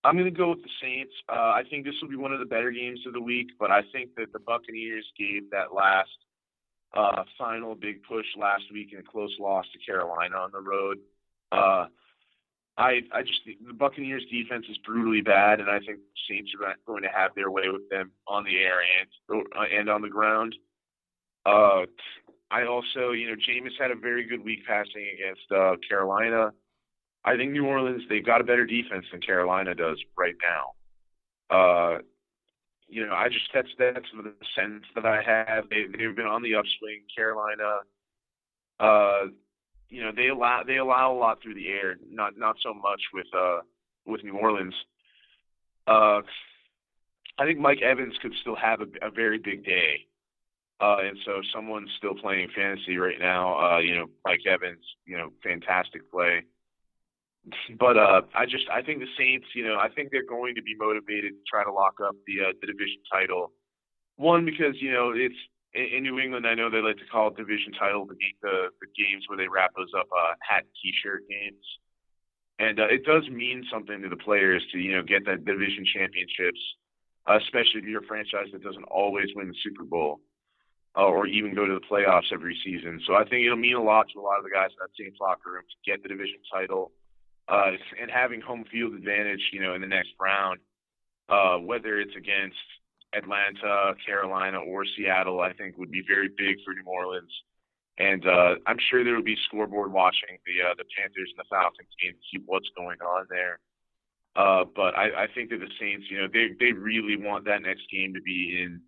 I'm going to go with the Saints. Uh, I think this will be one of the better games of the week, but I think that the Buccaneers gave that last uh, final big push last week in a close loss to Carolina on the road. Uh, I I just the Buccaneers defense is brutally bad, and I think the Saints are going to have their way with them on the air and uh, and on the ground. Uh, I also, you know, Jameis had a very good week passing against uh, Carolina. I think New Orleans they've got a better defense than Carolina does right now. Uh, you know, I just that's that's the sense that I have. They they've been on the upswing. Carolina, uh, you know, they allow they allow a lot through the air, not not so much with uh with New Orleans. Uh, I think Mike Evans could still have a, a very big day. Uh, and so someone's still playing fantasy right now, uh, you know, Mike Evans, you know, fantastic play. But uh, I just I think the Saints, you know, I think they're going to be motivated to try to lock up the uh, the division title. One because you know it's in, in New England. I know they like to call it division title the the, the games where they wrap those up uh, hat T-shirt games, and uh, it does mean something to the players to you know get that division championships, uh, especially if you're a franchise that doesn't always win the Super Bowl. Uh, or even go to the playoffs every season. So I think it'll mean a lot to a lot of the guys in that Saints locker room to get the division title uh, and having home field advantage, you know, in the next round, uh, whether it's against Atlanta, Carolina, or Seattle, I think would be very big for New Orleans. And uh, I'm sure there will be scoreboard watching the uh, the Panthers and the Falcons game to see what's going on there. Uh, but I, I think that the Saints, you know, they they really want that next game to be in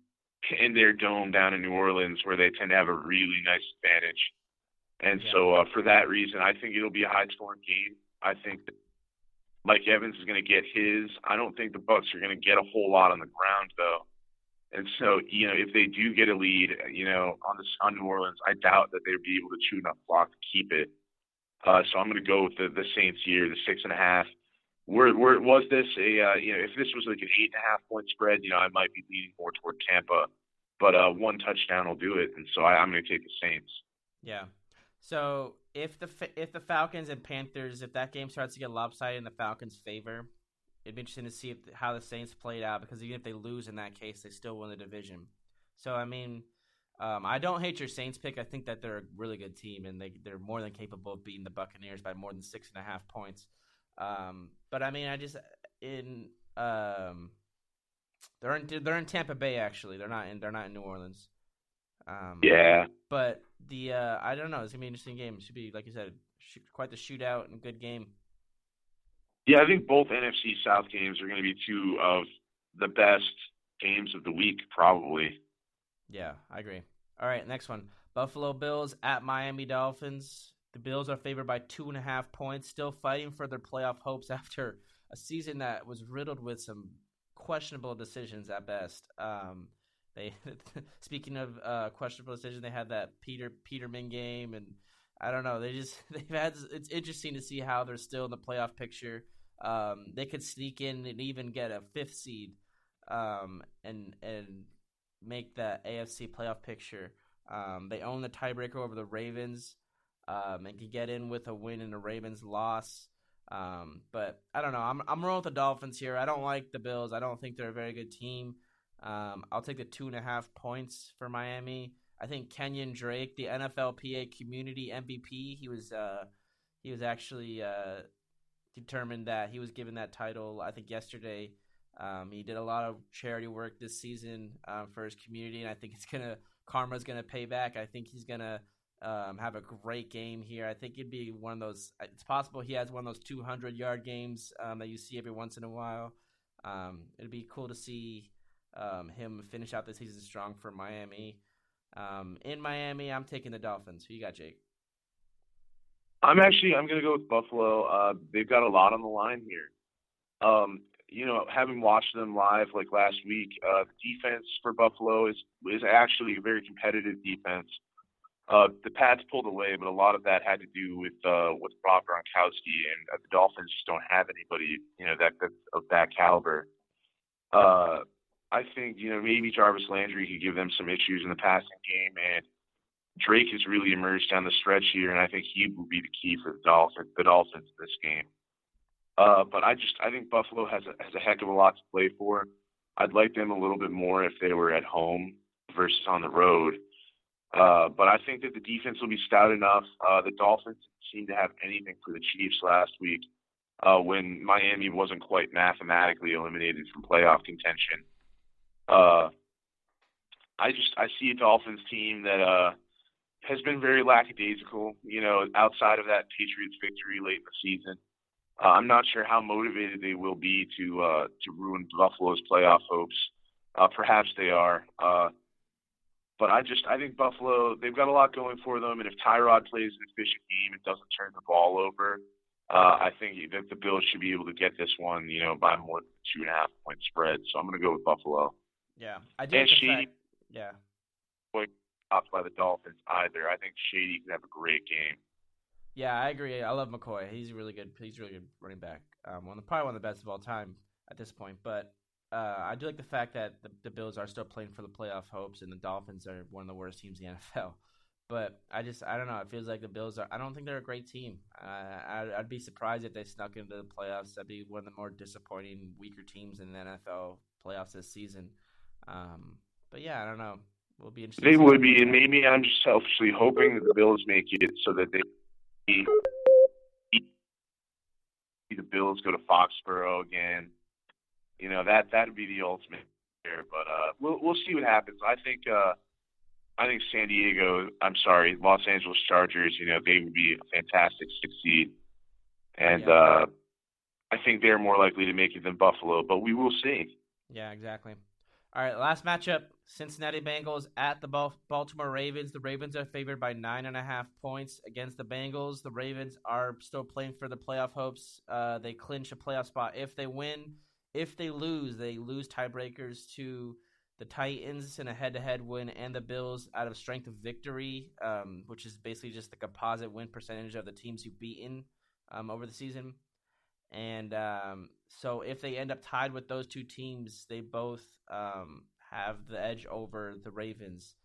in their dome down in New Orleans, where they tend to have a really nice advantage. And yeah. so, uh, for that reason, I think it'll be a high scoring game. I think Mike Evans is going to get his. I don't think the Bucks are going to get a whole lot on the ground though. And so, you know, if they do get a lead, you know, on this on New Orleans, I doubt that they'd be able to chew enough clock to keep it. Uh, so I'm going to go with the, the Saints here, the six and a half. Where, where was this a uh, you know if this was like an eight and a half point spread, you know I might be leaning more toward Tampa, but uh, one touchdown will do it, and so I, I'm going to take the Saints. Yeah. So if the if the Falcons and Panthers, if that game starts to get lopsided in the Falcons' favor, it'd be interesting to see if, how the Saints played out because even if they lose in that case, they still win the division. So I mean, um, I don't hate your Saints pick. I think that they're a really good team and they they're more than capable of beating the Buccaneers by more than six and a half points. Um, but I mean, I just in um, they're in they're in Tampa Bay actually. They're not in they're not in New Orleans. Um, yeah. But the uh, I don't know. It's gonna be an interesting game. It should be like you said, quite the shootout and good game. Yeah, I think both NFC South games are going to be two of the best games of the week, probably. Yeah, I agree. All right, next one: Buffalo Bills at Miami Dolphins. The Bills are favored by two and a half points, still fighting for their playoff hopes [LAUGHS] after a season that was riddled with some questionable decisions at best. Um, they [LAUGHS] speaking of uh, questionable decision, they had that Peter Peterman game, and I don't know. They just [LAUGHS] they've had. It's interesting to see how they're still in the playoff picture. Um, they could sneak in and even get a fifth seed, um, and and make the AFC playoff picture. Um, they own the tiebreaker over the Ravens, um, and can get in with a win and the Ravens loss. Um, but I don't know. I'm I'm rolling with the Dolphins here. I don't like the Bills. I don't think they're a very good team. Um, I'll take the two and a half points for Miami. I think Kenyan Drake, the NFLPA Community MVP, he was uh, he was actually uh, determined that he was given that title. I think yesterday. Um, he did a lot of charity work this season uh, for his community, and I think it's gonna karma's gonna pay back. I think he's gonna um, have a great game here. I think it'd be one of those. It's possible he has one of those 200 yard games um, that you see every once in a while. Um, it'd be cool to see um, him finish out the season strong for Miami. Um, in Miami, I'm taking the Dolphins. Who you got, Jake? I'm actually I'm going to go with Buffalo. Uh, they've got a lot on the line here. Um, you know, having watched them live like last week, uh, defense for Buffalo is is actually a very competitive defense. Uh, the Pats pulled away, but a lot of that had to do with uh, with Rob Gronkowski, and uh, the Dolphins just don't have anybody, you know, that that's of that caliber. Uh, I think you know maybe Jarvis Landry could give them some issues in the passing game, and Drake has really emerged down the stretch here, and I think he will be the key for the Dolphins, the Dolphins in this game. Uh, but I just I think Buffalo has a, has a heck of a lot to play for. I'd like them a little bit more if they were at home versus on the road. Uh, but I think that the defense will be stout enough. Uh, the Dolphins seemed to have anything for the Chiefs last week uh, when Miami wasn't quite mathematically eliminated from playoff contention. Uh, I just I see a Dolphins team that uh, has been very lackadaisical. You know, outside of that Patriots victory late in the season. Uh, I'm not sure how motivated they will be to uh, to ruin Buffalo's playoff hopes. Uh, perhaps they are, uh, but I just I think Buffalo they've got a lot going for them, and if Tyrod plays an efficient game and doesn't turn the ball over, uh, I think that the Bills should be able to get this one, you know, by more than two and a half point spread. So I'm going to go with Buffalo. Yeah, I do. And Shady, fact, yeah. Topped by the Dolphins either. I think Shady could have a great game. Yeah, I agree. I love McCoy. He's really good. He's really good running back. Um, one of, probably one of the best of all time at this point. But uh, I do like the fact that the, the, Bills are still playing for the playoff hopes, and the Dolphins are one of the worst teams in the [LAUGHS] NFL. But I just I don't know. It feels like the Bills are. I don't think they're a great team. Uh, I, I'd be surprised if they snuck into the playoffs. That'd be one of the more disappointing, weaker teams in the NFL playoffs this season. Um, but yeah, I don't know. We'll be interested. They would be, and maybe I'm just selfishly hoping that the Bills make it so that they the Bills go to Foxborough again. You know that that'd be the ultimate there. But uh, we'll we'll see what happens. I think uh, I think San Diego. I'm sorry, Los Angeles Chargers. You know they would be a fantastic six seed, and yeah. uh, I think they're more likely to make it than Buffalo. But we will see. Yeah, exactly. All right, last matchup: Cincinnati Bengals at the Baltimore Ravens. The Ravens are favored by nine and a half points against the Bengals. The Ravens are still playing for the playoff hopes. Uh, they clinch a playoff spot if they win. If they lose, they lose tiebreakers to the Titans in a head-to-head win and the Bills out of strength of victory, um, which is basically just the composite win percentage of the teams you've beaten um, over the season. And um, so if they end up tied with those two teams, they both um, have the edge over the Ravens.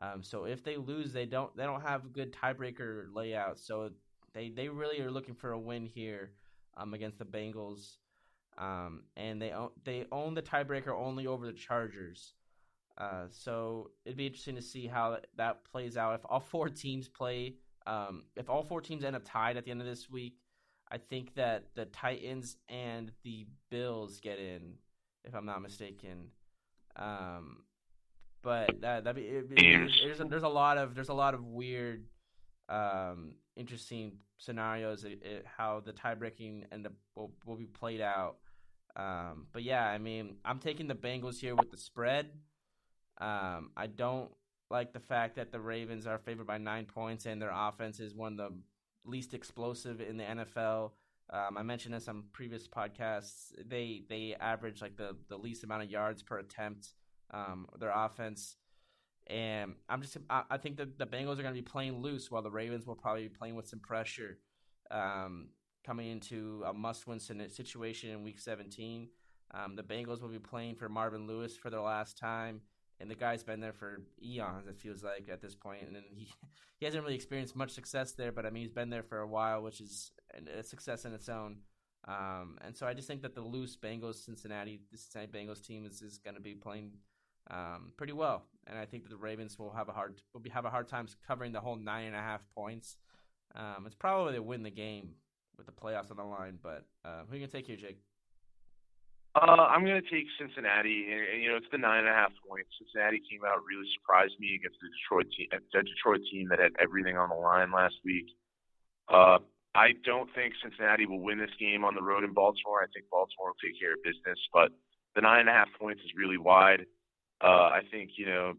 Um, so if they lose, they don't they don't have a good tiebreaker layout. So they they really are looking for a win here um, against the Bengals, um, and they own, they own the tiebreaker only over the Chargers. Uh, so it'd be interesting to see how that plays out. If all four teams play, um, if all four teams end up tied at the end of this week, I think that the Titans and the Bills get in, if I'm not mistaken. Um, but that that be it, it, there's, a, there's a lot of there's a lot of weird, um, interesting scenarios it, how the tie breaking and the will, will be played out. Um, but yeah, I mean, I'm taking the Bengals here with the spread. Um, I don't like the fact that the Ravens are favored by nine points and their offense is one of the least explosive in the NFL. Um, I mentioned this on previous podcasts. They they average like the, the least amount of yards per attempt. Um, their offense, and I'm just I, I think that the Bengals are going to be playing loose while the Ravens will probably be playing with some pressure. Um, coming into a must-win situation in Week 17, um, the Bengals will be playing for Marvin Lewis for their last time and the guy's been there for eons. It feels like at this point, and he [LAUGHS] he hasn't really experienced much success there. But I mean, he's been there for a while, which is a success in its own. Um, and so I just think that the loose Bengals Cincinnati the Cincinnati Bengals team is, is going to be playing um, pretty well, and I think that the Ravens will have a hard will be, have a hard time covering the whole nine and a half points. Um, it's probably to win the game with the playoffs on the line, but uh, who are you gonna take here, Jake? Uh, I'm going to take Cincinnati, and, and, you know it's the nine and a half points. Cincinnati came out really surprised me against the Detroit team, the Detroit team that had everything on the line last week. Uh, I don't think Cincinnati will win this game on the road in Baltimore. I think Baltimore will take care of business, but the nine and a half points is really wide. Uh, I think you know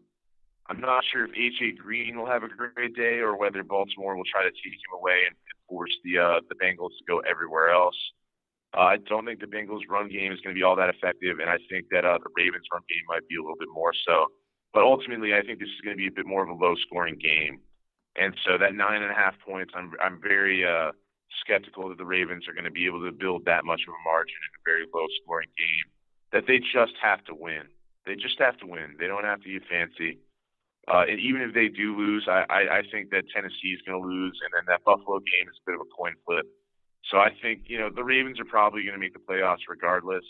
I'm not sure if AJ Green will have a great day or whether Baltimore will try to take him away and, and force the uh, the Bengals to go everywhere else. Uh, I don't think the Bengals' run game is going to be all that effective, and I think that uh, the Ravens' run game might be a little bit more so. But ultimately, I think this is going to be a bit more of a low-scoring game, and so that nine and a half points, I'm I'm very uh, skeptical that the Ravens are going to be able to build that much of a margin in a very low-scoring game. That they just have to win. They just have to win. They don't have to get fancy. Uh, and even if they do lose, I, I, I think that Tennessee is going to lose, and then that Buffalo game is a bit of a coin flip. So I think you know the Ravens are probably going to make the playoffs regardless.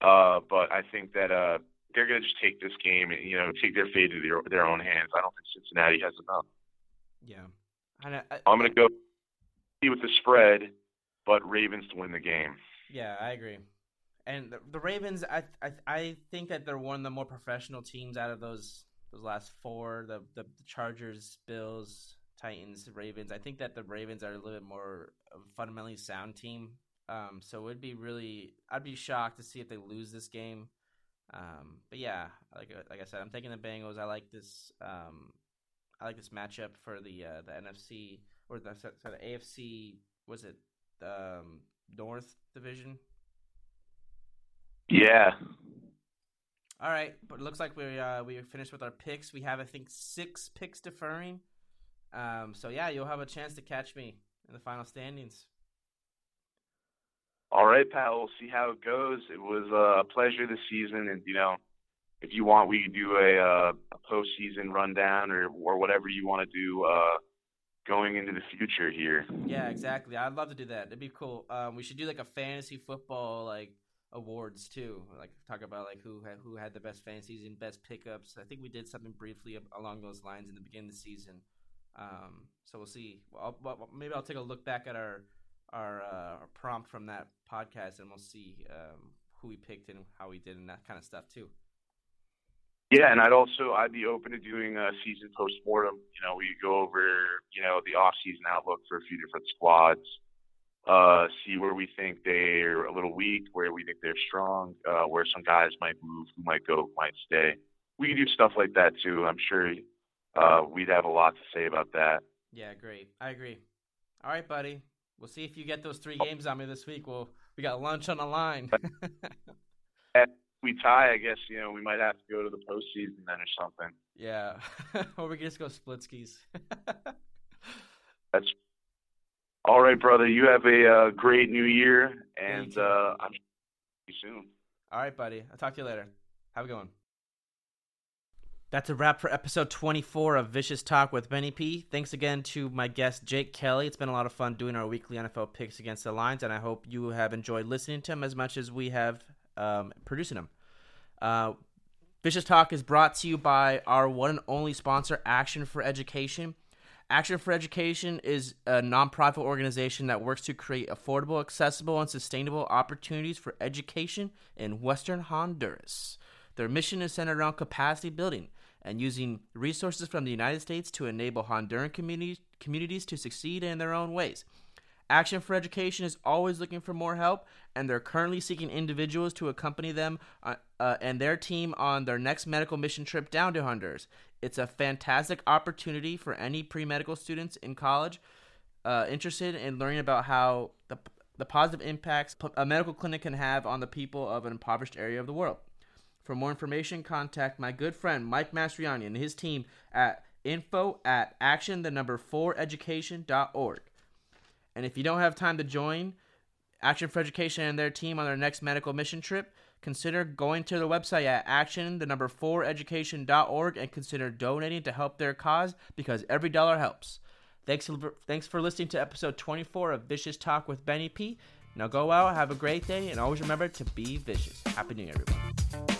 Uh, but I think that uh, they're going to just take this game and you know take their fate into their, their own hands. I don't think Cincinnati has enough. Yeah, I, I, I'm going to go see with the spread, but Ravens to win the game. Yeah, I agree. And the, the Ravens, I, I I think that they're one of the more professional teams out of those those last four. The the, the Chargers, Bills, Titans, Ravens. I think that the Ravens are a little bit more fundamentally sound team. Um, so it would be really, I'd be shocked to see if they lose this game. Um, but yeah, like like I said, I'm taking the Bengals. I like this. Um, I like this matchup for the uh, the NFC or the, sorry, the AFC. Was it um, North Division? Yeah. All right, but it looks like we uh, we finished with our picks. We have I think six picks deferring. Um, so yeah, you'll have a chance to catch me in the final standings. All right, pal. We'll see how it goes. It was a pleasure this season, and you know, if you want, we can do a, uh, a postseason rundown or or whatever you want to do uh, going into the future here. Yeah, exactly. I'd love to do that. It'd be cool. Um, we should do like a fantasy football like awards too. Like talk about like who had, who had the best fantasy and best pickups. I think we did something briefly along those lines in the beginning of the season. Um, so we'll see. Well, I'll, maybe I'll take a look back at our our, uh, our prompt from that podcast, and we'll see um, who we picked and how we did and that kind of stuff too. Yeah, and I'd also I'd be open to doing a season post mortem. You know, we go over you know the off season outlook for a few different squads, uh, see where we think they're a little weak, where we think they're strong, uh, where some guys might move, who might go, who might stay. We can do stuff like that too. I'm sure uh, we'd have a lot to say about that. Yeah, great. I agree. All right, buddy. We'll see if you get those three games on me this week. We'll we got lunch on the line. [LAUGHS] if we tie, I guess you know we might have to go to the postseason then or something. Yeah, [LAUGHS] or we can just go split skis. [LAUGHS] That's all right, brother. You have a uh, great new year, and uh, I'm see you soon. All right, buddy. I'll talk to you later. Have a good one. That's a wrap for episode 24 of Vicious Talk with Benny P. Thanks again to my guest, Jake Kelly. It's been a lot of fun doing our weekly NFL picks against the Lions, and I hope you have enjoyed listening to him as much as we have um, producing him. Uh, Vicious Talk is brought to you by our one and only sponsor, Action for Education. Action for Education is a nonprofit organization that works to create affordable, accessible, and sustainable opportunities for education in Western Honduras. Their mission is centered around capacity building and using resources from the United States to enable Honduran communities, communities to succeed in their own ways. Action for Education is always looking for more help, and they're currently seeking individuals to accompany them uh, uh, and their team on their next medical mission trip down to Honduras. It's a fantastic opportunity for any pre medical students in college uh, interested in learning about how the, the positive impacts a medical clinic can have on the people of an impoverished area of the world. For more information, contact my good friend Mike Mastriani and his team at info at action the number four education.org. And if you don't have time to join Action for Education and their team on their next medical mission trip, consider going to their website at action the number four education.org and consider donating to help their cause because every dollar helps. Thanks, thanks for listening to episode 24 of Vicious Talk with Benny P. Now go out, have a great day, and always remember to be vicious. Happy New Year, everyone.